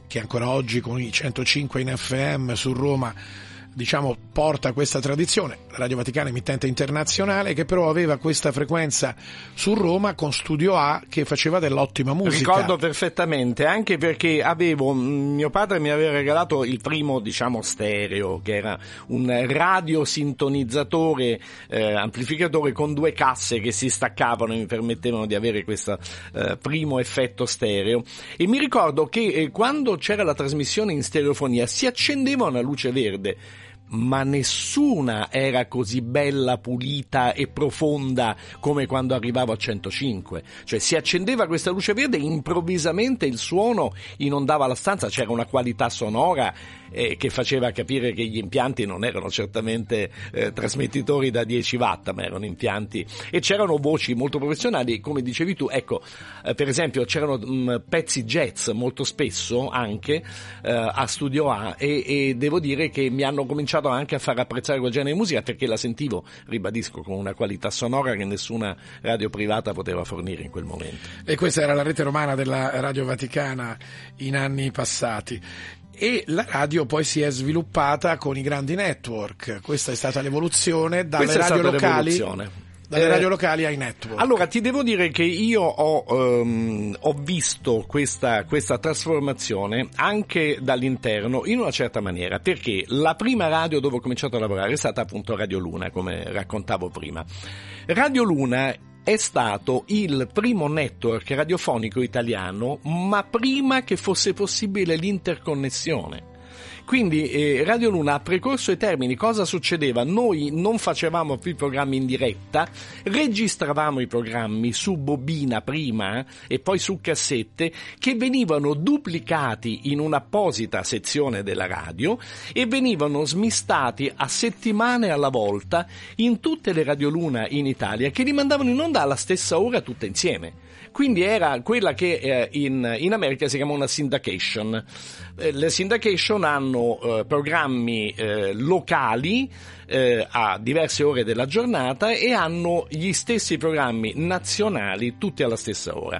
Speaker 1: che ancora oggi con i 105 in FM su Roma diciamo, porta questa tradizione. Radio Vaticana emittente internazionale che però aveva questa frequenza su Roma con Studio A che faceva dell'ottima musica.
Speaker 14: Ricordo perfettamente, anche perché avevo, mio padre mi aveva regalato il primo, diciamo, stereo, che era un radiosintonizzatore, eh, amplificatore con due casse che si staccavano e mi permettevano di avere questo eh, primo effetto stereo. E mi ricordo che eh, quando c'era la trasmissione in stereofonia si accendeva una luce verde ma nessuna era così bella, pulita e profonda come quando arrivavo a 105. Cioè si accendeva questa luce verde e improvvisamente il suono inondava la stanza, c'era una qualità sonora eh, che faceva capire che gli impianti non erano certamente eh, trasmettitori da 10 watt, ma erano impianti e c'erano voci molto professionali, come dicevi tu, ecco, eh, per esempio c'erano mh, pezzi jazz molto spesso anche eh, a Studio A e, e devo dire che mi hanno cominciato anche a far apprezzare quel genere di musica perché la sentivo, ribadisco, con una qualità sonora che nessuna radio privata poteva fornire in quel momento.
Speaker 1: E questa era la rete romana della Radio Vaticana in anni passati. E la radio poi si è sviluppata con i grandi network. Questa è stata l'evoluzione dalle
Speaker 14: Questa
Speaker 1: radio locali. Dalle
Speaker 14: Eh,
Speaker 1: radio locali ai network.
Speaker 14: Allora, ti devo dire che io ho, ehm, ho visto questa, questa trasformazione anche dall'interno in una certa maniera, perché la prima radio dove ho cominciato a lavorare è stata appunto Radio Luna, come raccontavo prima. Radio Luna è stato il primo network radiofonico italiano, ma prima che fosse possibile l'interconnessione. Quindi eh, Radio Luna ha precorso i termini. Cosa succedeva? Noi non facevamo più i programmi in diretta, registravamo i programmi su bobina prima e poi su cassette che venivano duplicati in un'apposita sezione della radio e venivano smistati a settimane alla volta in tutte le Radio Luna in Italia che li mandavano in onda alla stessa ora tutte insieme. Quindi era quella che eh, in, in America si chiama una syndication. Eh, le syndication hanno eh, programmi eh, locali eh, a diverse ore della giornata e hanno gli stessi programmi nazionali tutti alla stessa ora.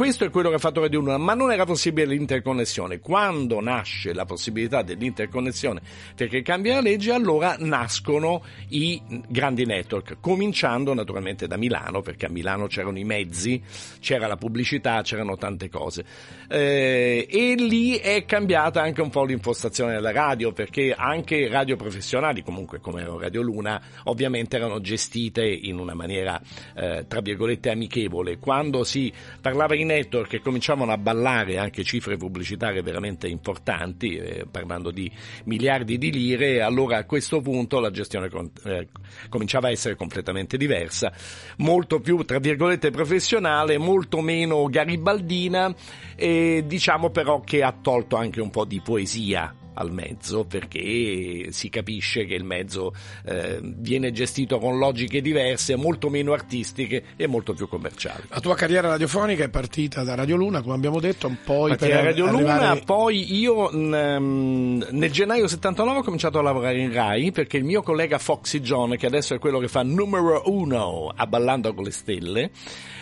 Speaker 14: Questo è quello che ha fatto Radio Luna, ma non era possibile l'interconnessione. Quando nasce la possibilità dell'interconnessione perché cambia la legge, allora nascono i grandi network, cominciando naturalmente da Milano, perché a Milano c'erano i mezzi, c'era la pubblicità, c'erano tante cose. Eh, e lì è cambiata anche un po' l'impostazione della radio, perché anche radio professionali, comunque come era Radio Luna, ovviamente erano gestite in una maniera, eh, tra virgolette, amichevole. Quando si parlava in network e cominciavano a ballare anche cifre pubblicitarie veramente importanti, eh, parlando di miliardi di lire, allora a questo punto la gestione con- eh, cominciava a essere completamente diversa, molto più, tra virgolette, professionale, molto meno garibaldina, e diciamo però che ha tolto anche un po' di poesia al mezzo perché si capisce che il mezzo eh, viene gestito con logiche diverse, molto meno artistiche e molto più commerciali.
Speaker 1: La tua carriera radiofonica è partita da Radio Luna, come abbiamo detto, poi
Speaker 14: Perché
Speaker 1: per
Speaker 14: Radio
Speaker 1: arrivare...
Speaker 14: Luna, poi io mm, nel gennaio 79 ho cominciato a lavorare in Rai perché il mio collega Foxy John, che adesso è quello che fa numero uno a Ballando con le Stelle,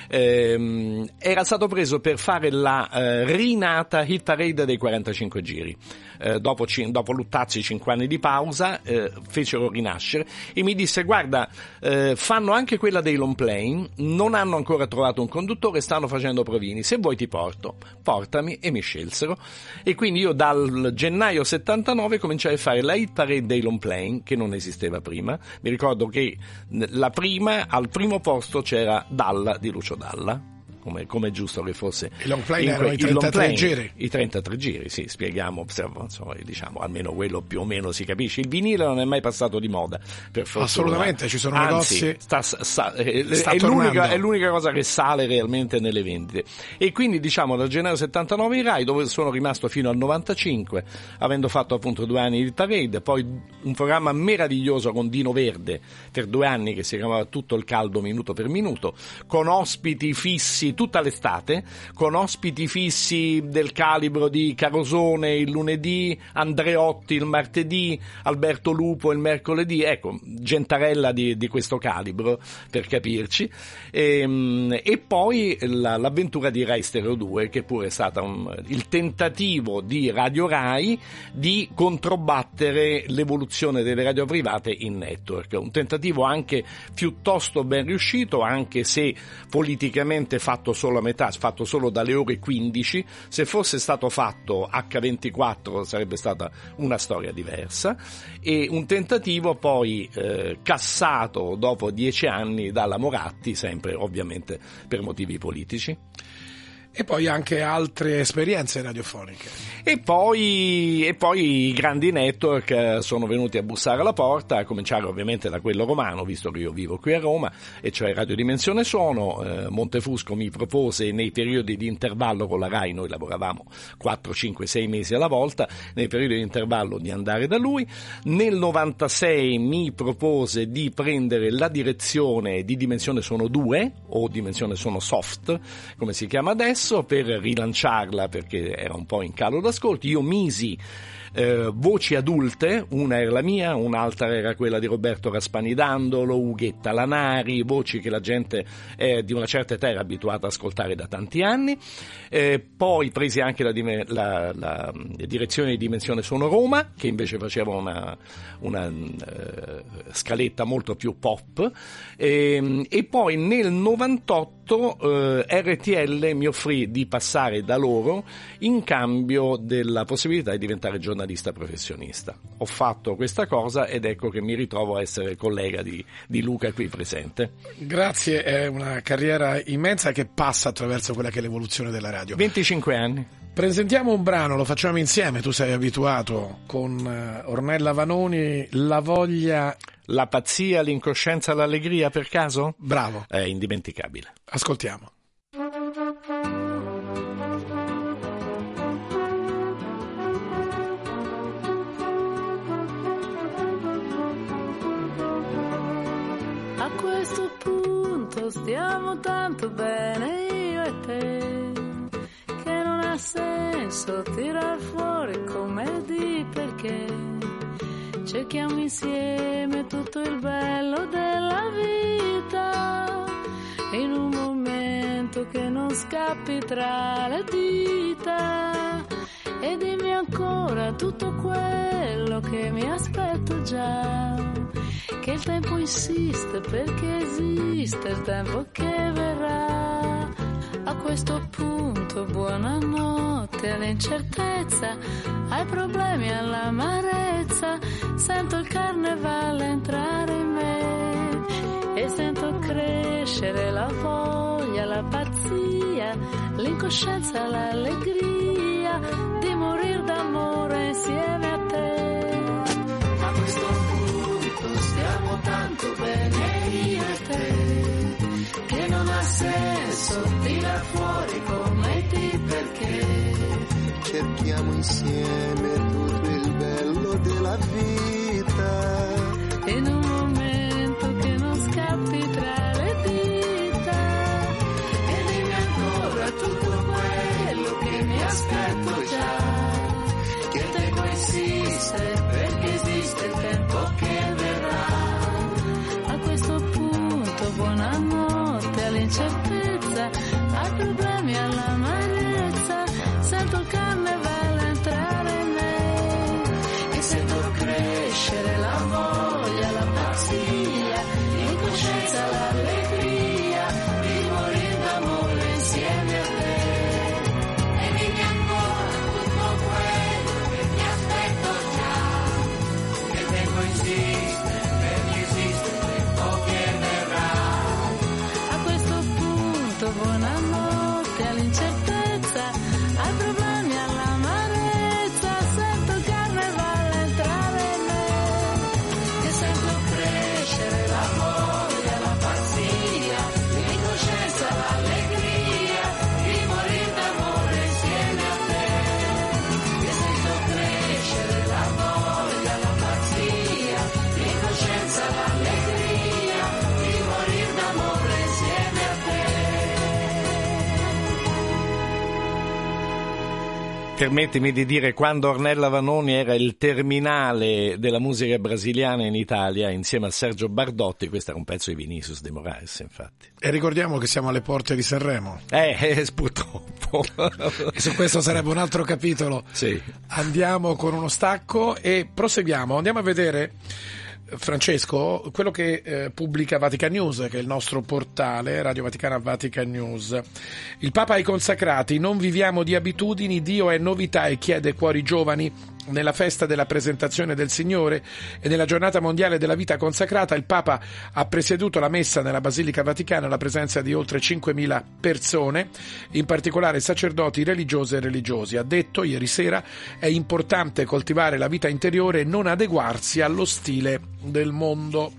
Speaker 14: ehm, era stato preso per fare la eh, rinata hit parade dei 45 giri. Eh, dopo, dopo Luttazzi 5 anni di pausa eh, fecero rinascere e mi disse guarda eh, fanno anche quella dei long plane non hanno ancora trovato un conduttore stanno facendo provini. Se vuoi ti porto portami. E mi scelsero. E quindi io dal gennaio 79 cominciai a fare la hit parade dei long plane che non esisteva prima. Mi ricordo che la prima al primo posto c'era Dalla di Lucio Dalla come, come è giusto che fosse.
Speaker 1: I long plane erano
Speaker 14: que-
Speaker 1: i
Speaker 14: il long
Speaker 1: 33
Speaker 14: plane,
Speaker 1: giri.
Speaker 14: I 33 giri, sì, spieghiamo, insomma, diciamo, almeno quello più o meno si capisce. Il vinile non è mai passato di moda, per fortuna.
Speaker 1: Assolutamente, ci sono
Speaker 14: Anzi,
Speaker 1: negozi-
Speaker 14: sta- sta- eh,
Speaker 1: Sta
Speaker 14: è, l'unica, è l'unica cosa che sale realmente nelle vendite. E quindi diciamo dal gennaio 79 in Rai, dove sono rimasto fino al 95, avendo fatto appunto due anni di parade, poi un programma meraviglioso con Dino Verde per due anni che si chiamava Tutto il caldo minuto per minuto, con ospiti fissi tutta l'estate, con ospiti fissi del calibro di Carosone il lunedì, Andreotti il martedì, Alberto Lupo il mercoledì, ecco, gentarella di, di questo calibro per capirci. E, e poi la- l'avventura di Rai Stereo 2, che pure è stata un- il tentativo di Radio Rai di controbattere l'evoluzione delle radio private in network. Un tentativo anche piuttosto ben riuscito, anche se politicamente fatto solo a metà, fatto solo dalle ore 15. Se fosse stato fatto H24 sarebbe stata una storia diversa. E un tentativo poi eh, cassato dopo dieci anni dalla Moratti, sempre ovviamente per motivi politici.
Speaker 1: E poi anche altre esperienze radiofoniche.
Speaker 14: E poi, e poi i grandi network eh, sono venuti a bussare alla porta, a cominciare ovviamente da quello romano, visto che io vivo qui a Roma, e cioè Radio Dimensione Sono. Eh, Montefusco mi propose nei periodi di intervallo con la RAI, noi lavoravamo 4, 5, 6 mesi alla volta, nei periodi di intervallo di andare da lui. Nel 96 mi propose di prendere la direzione di Dimensione Sono 2, o Dimensione Sono Soft, come si chiama adesso, per rilanciarla perché era un po' in calo d'ascolti. Io misi eh, voci adulte, una era la mia, un'altra era quella di Roberto Raspani Dandolo, Ughetta Lanari, voci che la gente eh, di una certa età era abituata ad ascoltare da tanti anni. Eh, poi presi anche la, la- la, direzione di Dimensione Sono Roma, che invece faceva una, una, eh, scaletta molto più pop. E, e poi nel 98 eh, RTL mi offrì di passare da loro in cambio della possibilità di diventare giornalista professionista. Ho fatto questa cosa ed ecco che mi ritrovo a essere collega di, di Luca qui presente.
Speaker 1: Grazie, è una carriera immensa che passa attraverso quella che è l'evoluzione della radio.
Speaker 14: 25 anni.
Speaker 1: Presentiamo un brano, lo facciamo insieme, tu sei abituato con eh, Ornella Vanoni, La voglia...
Speaker 14: La pazzia, l'incoscienza, l'allegria per caso?
Speaker 1: Bravo.
Speaker 14: È indimenticabile.
Speaker 1: Ascoltiamo.
Speaker 15: A questo punto stiamo tanto bene io e te senso tirar fuori come di perché? Cerchiamo insieme tutto il bello della vita. In un momento che non scappi tra le dita. E dimmi ancora tutto quello che mi aspetto già. Che il tempo insiste perché esiste il tempo che questo punto buonanotte all'incertezza, ai problemi all'amarezza, sento il carnevale entrare in me e sento crescere la voglia, la pazzia, l'incoscienza, l'allegria di morire d'amore insieme tirar fuori come ti perché
Speaker 16: cerchiamo insieme tutto il bello della vita.
Speaker 14: Permettimi di dire, quando Ornella Vanoni era il terminale della musica brasiliana in Italia, insieme a Sergio Bardotti, questo era un pezzo di Vinicius de Moraes, infatti.
Speaker 1: E ricordiamo che siamo alle porte di Sanremo.
Speaker 14: Eh, eh purtroppo.
Speaker 1: E su questo sarebbe un altro capitolo.
Speaker 14: Sì.
Speaker 1: Andiamo con uno stacco e proseguiamo. Andiamo a vedere, Francesco, quello che eh, pubblica Vatican News, che è il nostro portale, Radio Vaticana Vatican News. Il Papa ai consacrati, non viviamo di abitudini, Dio è novità e chiede cuori giovani. Nella festa della presentazione del Signore e nella giornata mondiale della vita consacrata, il Papa ha presieduto la messa nella Basilica Vaticana alla presenza di oltre 5.000 persone, in particolare sacerdoti religiosi e religiosi. Ha detto ieri sera è importante coltivare la vita interiore e non adeguarsi allo stile del mondo.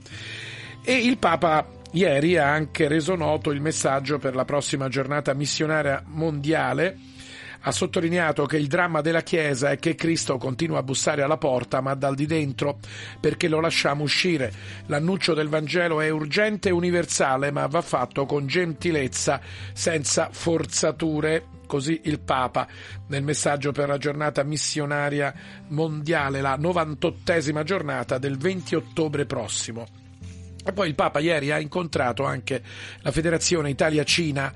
Speaker 1: E il Papa ieri ha anche reso noto il messaggio per la prossima giornata missionaria mondiale ha sottolineato che il dramma della Chiesa è che Cristo continua a bussare alla porta, ma dal di dentro, perché lo lasciamo uscire. L'annuncio del Vangelo è urgente e universale, ma va fatto con gentilezza, senza forzature. Così il Papa nel messaggio per la giornata missionaria mondiale, la 98esima giornata del 20 ottobre prossimo. E poi il Papa ieri ha incontrato anche la Federazione Italia-Cina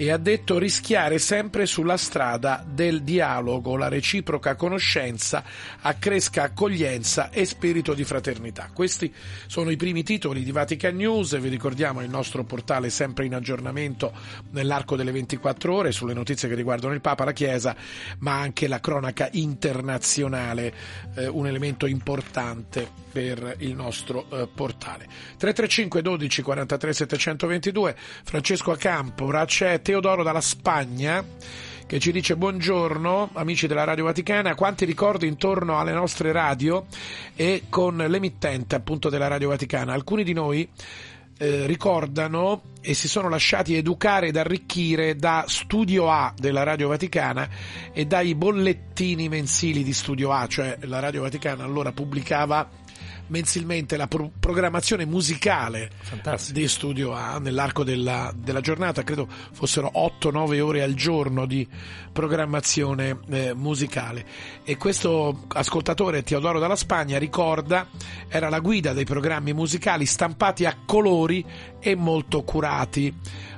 Speaker 1: e ha detto rischiare sempre sulla strada del dialogo, la reciproca conoscenza, accresca accoglienza e spirito di fraternità. Questi sono i primi titoli di Vatican News, vi ricordiamo il nostro portale sempre in aggiornamento nell'arco delle 24 ore sulle notizie che riguardano il Papa, la Chiesa, ma anche la cronaca internazionale, eh, un elemento importante per il nostro eh, portale. 335 12 43 722 Francesco Acampo, c'è Teodoro dalla Spagna che ci dice buongiorno amici della Radio Vaticana, quanti ricordi intorno alle nostre radio e con l'emittente appunto della Radio Vaticana. Alcuni di noi eh, ricordano e si sono lasciati educare ed arricchire da Studio A della Radio Vaticana e dai bollettini mensili di Studio A, cioè la Radio Vaticana allora pubblicava mensilmente la pro- programmazione musicale di Studio A nell'arco della, della giornata, credo fossero 8-9 ore al giorno di programmazione eh, musicale. E questo ascoltatore Teodoro dalla Spagna ricorda era la guida dei programmi musicali stampati a colori e molto curati.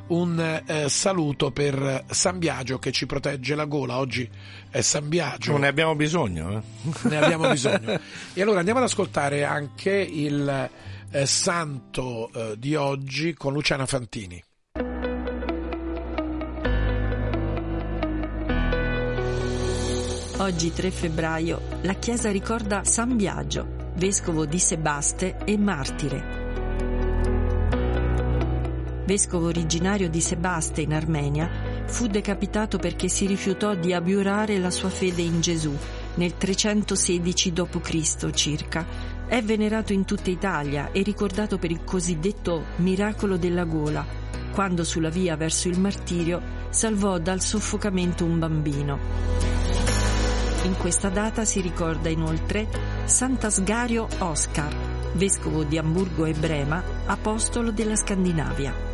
Speaker 1: Un eh, saluto per San Biagio che ci protegge la gola. Oggi è San Biagio.
Speaker 14: Non ne abbiamo bisogno. Eh?
Speaker 1: ne abbiamo bisogno. E allora andiamo ad ascoltare anche il eh, santo eh, di oggi con Luciana Fantini.
Speaker 17: Oggi 3 febbraio la Chiesa ricorda San Biagio, vescovo di Sebaste e martire. Vescovo originario di Sebaste in Armenia, fu decapitato perché si rifiutò di abiurare la sua fede in Gesù nel 316 d.C. circa. È venerato in tutta Italia e ricordato per il cosiddetto miracolo della gola, quando sulla via verso il martirio salvò dal soffocamento un bambino. In questa data si ricorda inoltre Sant'Asgario Oscar, vescovo di Amburgo e Brema, apostolo della Scandinavia.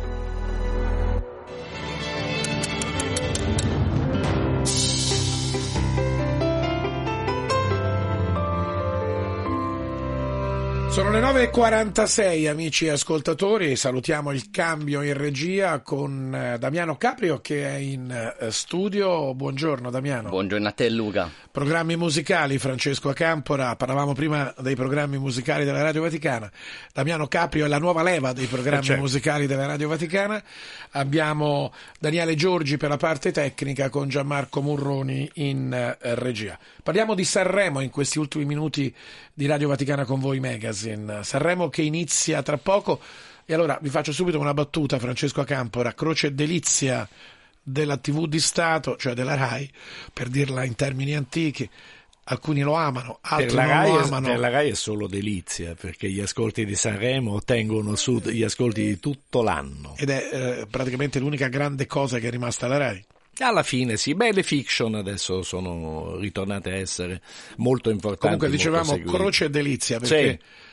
Speaker 1: Sono le 9.46 amici ascoltatori, salutiamo il cambio in regia con eh, Damiano Caprio che è in eh, studio. Buongiorno Damiano.
Speaker 18: Buongiorno a te Luca.
Speaker 1: Programmi musicali, Francesco Acampora, parlavamo prima dei programmi musicali della Radio Vaticana. Damiano Caprio è la nuova leva dei programmi
Speaker 14: Certo.
Speaker 1: musicali della Radio Vaticana. Abbiamo Daniele Giorgi per la parte tecnica con Gianmarco Murroni in eh, regia. Parliamo di Sanremo in questi ultimi minuti di Radio Vaticana con voi Magazine. Sanremo che inizia tra poco. E allora vi faccio subito una battuta, Francesco Acampora, croce e delizia della TV di Stato, cioè della RAI, per dirla in termini antichi. Alcuni lo amano, altri non
Speaker 14: Rai
Speaker 1: lo
Speaker 14: è,
Speaker 1: amano.
Speaker 14: per la Rai è solo delizia perché gli ascolti di Sanremo ottengono su gli ascolti di tutto l'anno.
Speaker 1: Ed è eh, praticamente l'unica grande cosa che è rimasta alla RAI.
Speaker 14: Alla fine sì, beh le fiction adesso sono ritornate a essere molto importanti.
Speaker 1: Comunque dicevamo croce e delizia perché
Speaker 14: Sì.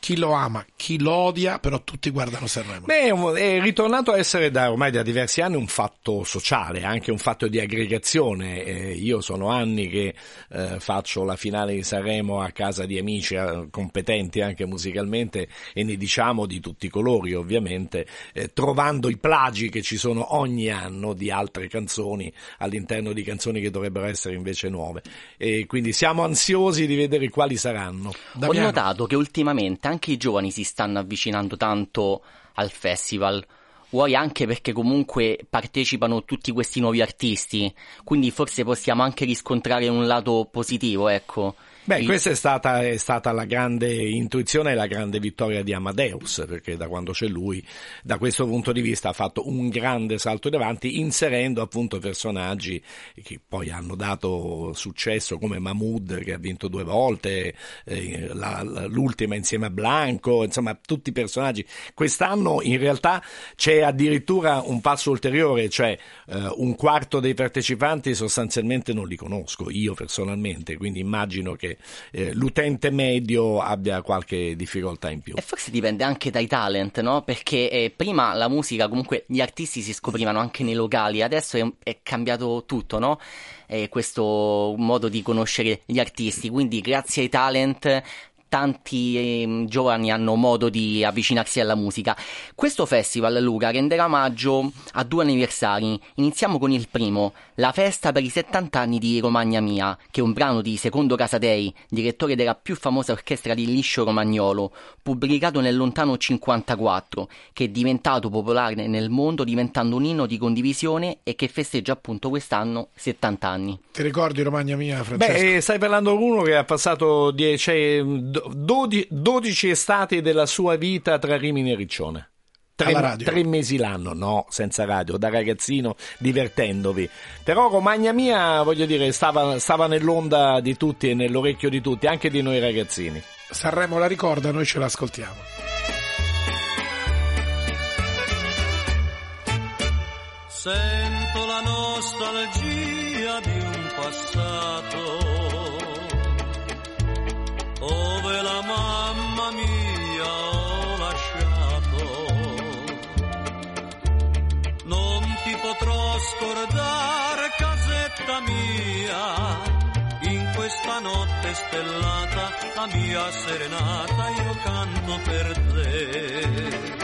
Speaker 1: Chi lo ama, chi lo odia, però tutti guardano Sanremo.
Speaker 14: Beh, è ritornato a essere da ormai da diversi anni un fatto sociale, anche un fatto di aggregazione. Eh, io sono anni che eh, faccio la finale di Sanremo a casa di amici eh, competenti anche musicalmente e ne diciamo di tutti i colori ovviamente, eh, trovando i plagi che ci sono ogni anno di altre canzoni all'interno di canzoni che dovrebbero essere invece nuove. E quindi siamo ansiosi di vedere quali saranno.
Speaker 18: Ho notato che ultimamente anche i giovani si stanno avvicinando tanto al festival. Vuoi anche perché comunque partecipano tutti questi nuovi artisti, quindi forse possiamo anche riscontrare un lato positivo, ecco.
Speaker 14: Beh, questa è stata, è stata la grande intuizione e la grande vittoria di Amadeus, perché da quando c'è lui, da questo punto di vista, ha fatto un grande salto in avanti, inserendo appunto personaggi che poi hanno dato successo, come Mahmood, che ha vinto due volte, eh, la- la- l'ultima insieme a Blanco, insomma, tutti i personaggi. Quest'anno in realtà c'è addirittura un passo ulteriore, cioè eh, un quarto dei partecipanti sostanzialmente non li conosco, io personalmente, quindi immagino che eh, l'utente medio abbia qualche difficoltà in più.
Speaker 18: E forse dipende anche dai talent, no? Perché eh, prima la musica, comunque gli artisti si scoprivano anche nei locali, adesso è, è cambiato tutto, no? Questo modo di conoscere gli artisti, quindi grazie ai talent tanti ehm, giovani hanno modo di avvicinarsi alla musica. Questo festival, Luca, renderà omaggio a due anniversari. Iniziamo con il primo, la festa per i 70 anni di Romagna Mia, che è un brano di Secondo Casadei, direttore della più famosa orchestra di Liscio Romagnolo, pubblicato nel lontano 54, che è diventato popolare nel mondo diventando un inno di condivisione e che festeggia appunto quest'anno 70 anni.
Speaker 1: Ti ricordi Romagna mia, Francesco?
Speaker 14: Beh, eh, stai parlando di uno che ha passato 10, 12 estati della sua vita tra Rimini e Riccione. Tre, tre mesi l'anno, no, senza radio, da ragazzino, divertendovi. Però Romagna Mia, voglio dire, stava, stava nell'onda di tutti e nell'orecchio di tutti, anche di noi ragazzini.
Speaker 1: Sanremo la ricorda, noi ce l'ascoltiamo.
Speaker 19: Sento la nostalgia di un passato dove la mamma mia ho lasciato. Non ti potrò scordare, casetta mia, in questa notte stellata, la mia serenata, io canto per te.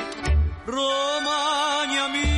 Speaker 19: Romagna mia,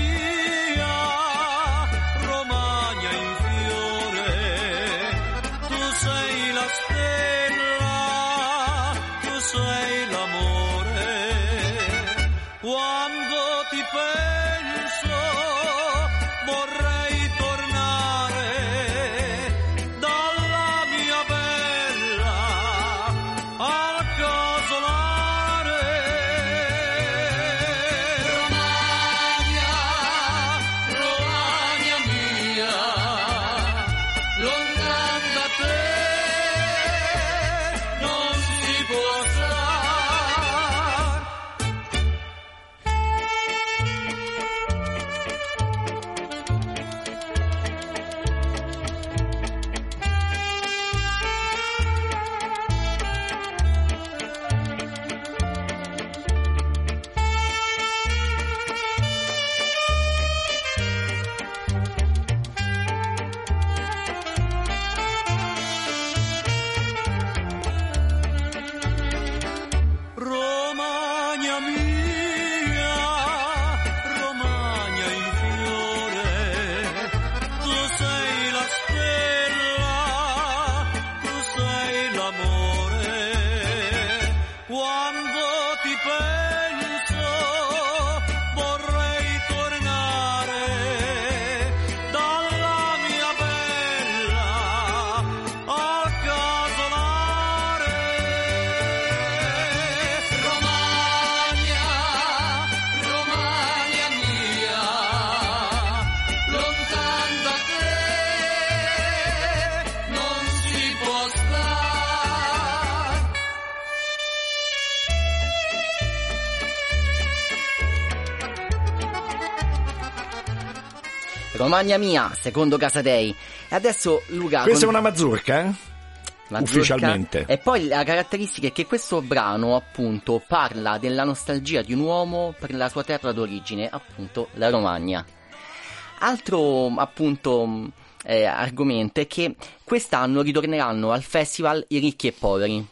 Speaker 19: Romagna Mia,
Speaker 18: secondo Casadei. E adesso Luca...
Speaker 14: Questa è
Speaker 18: con-
Speaker 14: una mazurka, eh?
Speaker 18: Mazurka.
Speaker 14: Ufficialmente.
Speaker 18: E poi la caratteristica è che questo brano, appunto, parla della nostalgia di un uomo per la sua terra d'origine, appunto, la Romagna. Altro, appunto, eh, argomento è che quest'anno ritorneranno al festival i ricchi e poveri.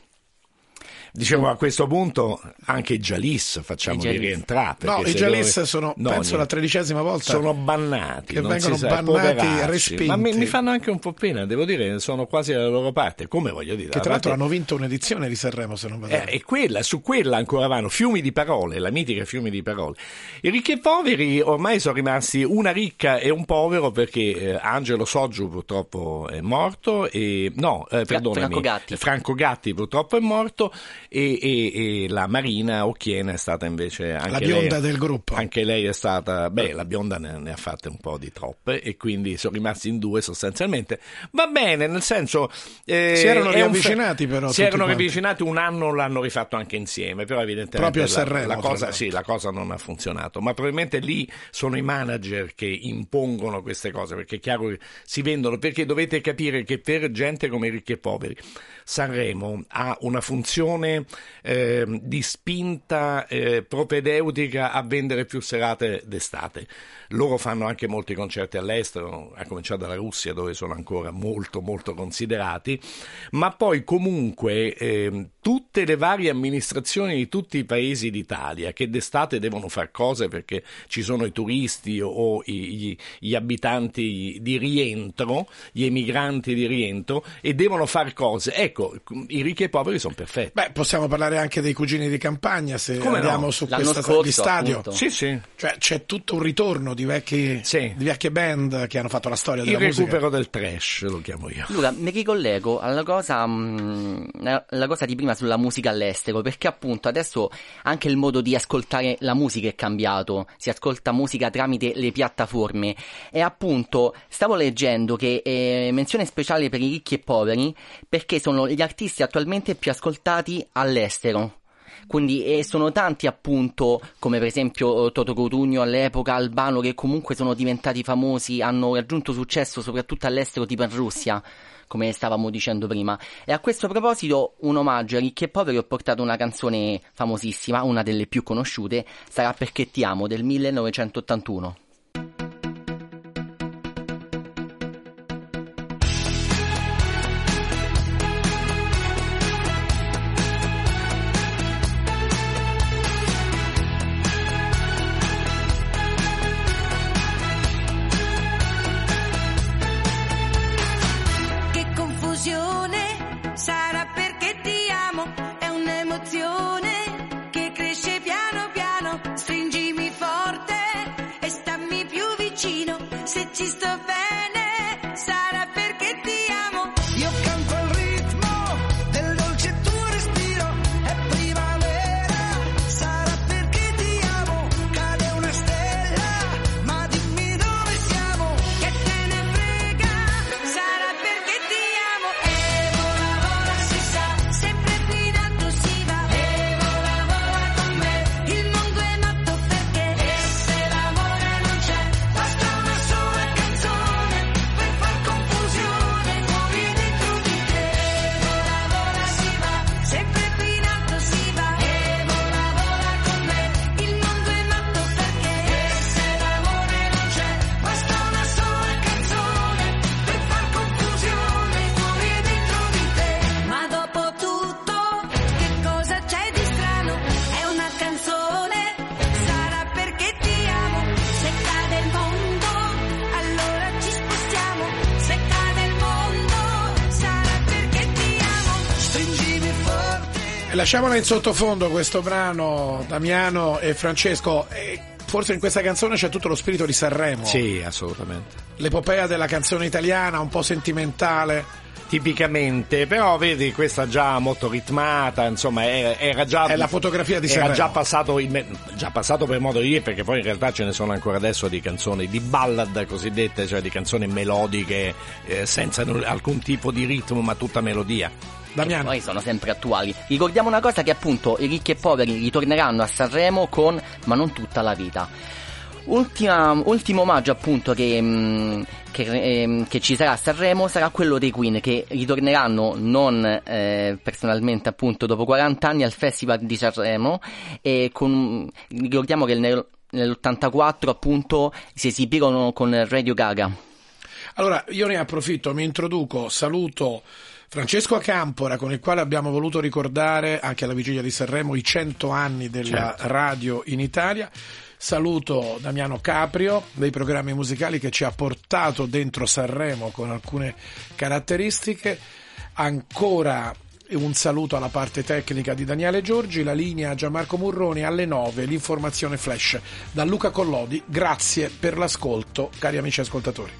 Speaker 14: Dicevo a questo punto anche i Jalis facciamoli
Speaker 1: I Jalis.
Speaker 14: rientrare.
Speaker 1: No, i Jalis
Speaker 14: loro-
Speaker 1: sono,
Speaker 14: No,
Speaker 1: penso,
Speaker 14: niente.
Speaker 1: la tredicesima volta.
Speaker 14: Sono bannati,
Speaker 1: Che
Speaker 14: non
Speaker 1: vengono
Speaker 14: si sa,
Speaker 1: bannati, respinti.
Speaker 14: Ma mi, mi fanno anche un po' pena, devo dire, sono quasi alla loro parte. Come voglio dire?
Speaker 1: Che tra l'altro
Speaker 14: parte-
Speaker 1: hanno vinto un'edizione di Sanremo, se non vado
Speaker 14: eh, e quella, su quella ancora vanno fiumi di parole, la mitica fiumi di parole. I ricchi e poveri ormai sono rimasti una ricca e un povero perché eh, Angelo Soggiu purtroppo è morto e no, eh, perdonami,
Speaker 18: Franco Gatti.
Speaker 14: Franco Gatti purtroppo è morto e, e- e la Marina Occhiena è stata invece anche
Speaker 1: La
Speaker 14: lei-
Speaker 1: bionda del gruppo.
Speaker 14: Anche lei è stata, beh, la bionda ne, ne ha fatte un po' di troppe e quindi sono rimasti in due sostanzialmente. Va bene, nel senso eh,
Speaker 1: Si erano
Speaker 14: è un
Speaker 1: riavvicinati però
Speaker 14: Si erano
Speaker 1: quanti.
Speaker 14: riavvicinati un anno, l'hanno rifatto anche insieme, però evidentemente
Speaker 1: Proprio a
Speaker 14: la-
Speaker 1: Sanremo,
Speaker 14: la, cosa,
Speaker 1: l'altro.
Speaker 14: sì, la cosa non ha funzionato. Ma probabilmente lì sono i manager che impongono queste cose, perché è chiaro che si vendono, perché dovete capire che per gente come ricchi e poveri Sanremo ha una funzione eh, di spinta eh, propedeutica a vendere più serate d'estate. Loro fanno anche molti concerti all'estero, a cominciare dalla Russia dove sono ancora molto molto considerati, ma poi comunque ehm, tutte le varie amministrazioni di tutti i paesi d'Italia che d'estate devono fare cose perché ci sono i turisti o, gli, gli abitanti di rientro, gli emigranti di rientro e devono fare cose. Ecco, i ricchi e i poveri sono perfetti.
Speaker 1: Beh, possiamo parlare anche dei cugini di campagna se
Speaker 14: Come no?
Speaker 1: andiamo su
Speaker 14: L'anno
Speaker 1: questa
Speaker 14: scorso,
Speaker 1: di stadio.
Speaker 14: appunto. Sì, sì.
Speaker 1: Cioè, c'è tutto un ritorno di, vecchi, di vecchie band che hanno fatto la storia
Speaker 14: Il
Speaker 1: della musica.
Speaker 14: recupero del trash lo chiamo io.
Speaker 18: Luca, mi ricollego alla cosa, mm, alla cosa di prima sulla musica all'estero, perché appunto adesso anche il modo di ascoltare la musica è cambiato, si ascolta musica tramite le piattaforme e appunto stavo leggendo che eh, menzione speciale per i ricchi e poveri perché sono gli artisti attualmente più ascoltati all'estero. Quindi eh, sono tanti appunto, come per esempio eh, Toto Cotugno all'epoca, Albano, che comunque sono diventati famosi, hanno raggiunto successo soprattutto all'estero, tipo in Russia, come stavamo dicendo prima. E a questo proposito, un omaggio a Ricchi e Poveri, ho portato una canzone famosissima, una delle più conosciute, Sarà perché ti amo, del 1981.
Speaker 1: Lasciamola in sottofondo questo brano, Damiano e Francesco. E forse in questa canzone c'è tutto lo spirito di Sanremo.
Speaker 14: Sì, assolutamente.
Speaker 1: L'epopea della canzone italiana, un po' sentimentale.
Speaker 14: Tipicamente, però vedi questa già molto ritmata, insomma era, era già...
Speaker 1: È la fotografia di
Speaker 14: Era
Speaker 1: Sanremo.
Speaker 14: già passato, in già passato per modo di dire, perché poi in realtà ce ne sono ancora adesso di canzoni, di ballad cosiddette, cioè di canzoni melodiche eh, senza alcun tipo di ritmo ma tutta melodia.
Speaker 18: Che poi sono sempre attuali. Ricordiamo una cosa che appunto i ricchi e poveri ritorneranno a Sanremo con Ma non tutta la vita. Ultima- ultimo omaggio appunto che, mm, che, ehm, che ci sarà a Sanremo sarà quello dei Queen che ritorneranno non eh, personalmente appunto dopo 40 anni al Festival di Sanremo e con, ricordiamo che nel- nell'84 appunto si esibirono con Radio Gaga.
Speaker 1: Allora, io ne approfitto, mi introduco, saluto Francesco Acampora, con il quale abbiamo voluto ricordare anche alla vigilia di Sanremo i 100 anni della
Speaker 14: Certo.
Speaker 1: radio in Italia. Saluto Damiano Caprio dei programmi musicali che ci ha portato dentro Sanremo con alcune caratteristiche. Ancora un saluto alla parte tecnica di Daniele Giorgi, la linea Gianmarco Murroni alle 9, l'informazione flash da Luca Collodi. Grazie per l'ascolto, cari amici ascoltatori.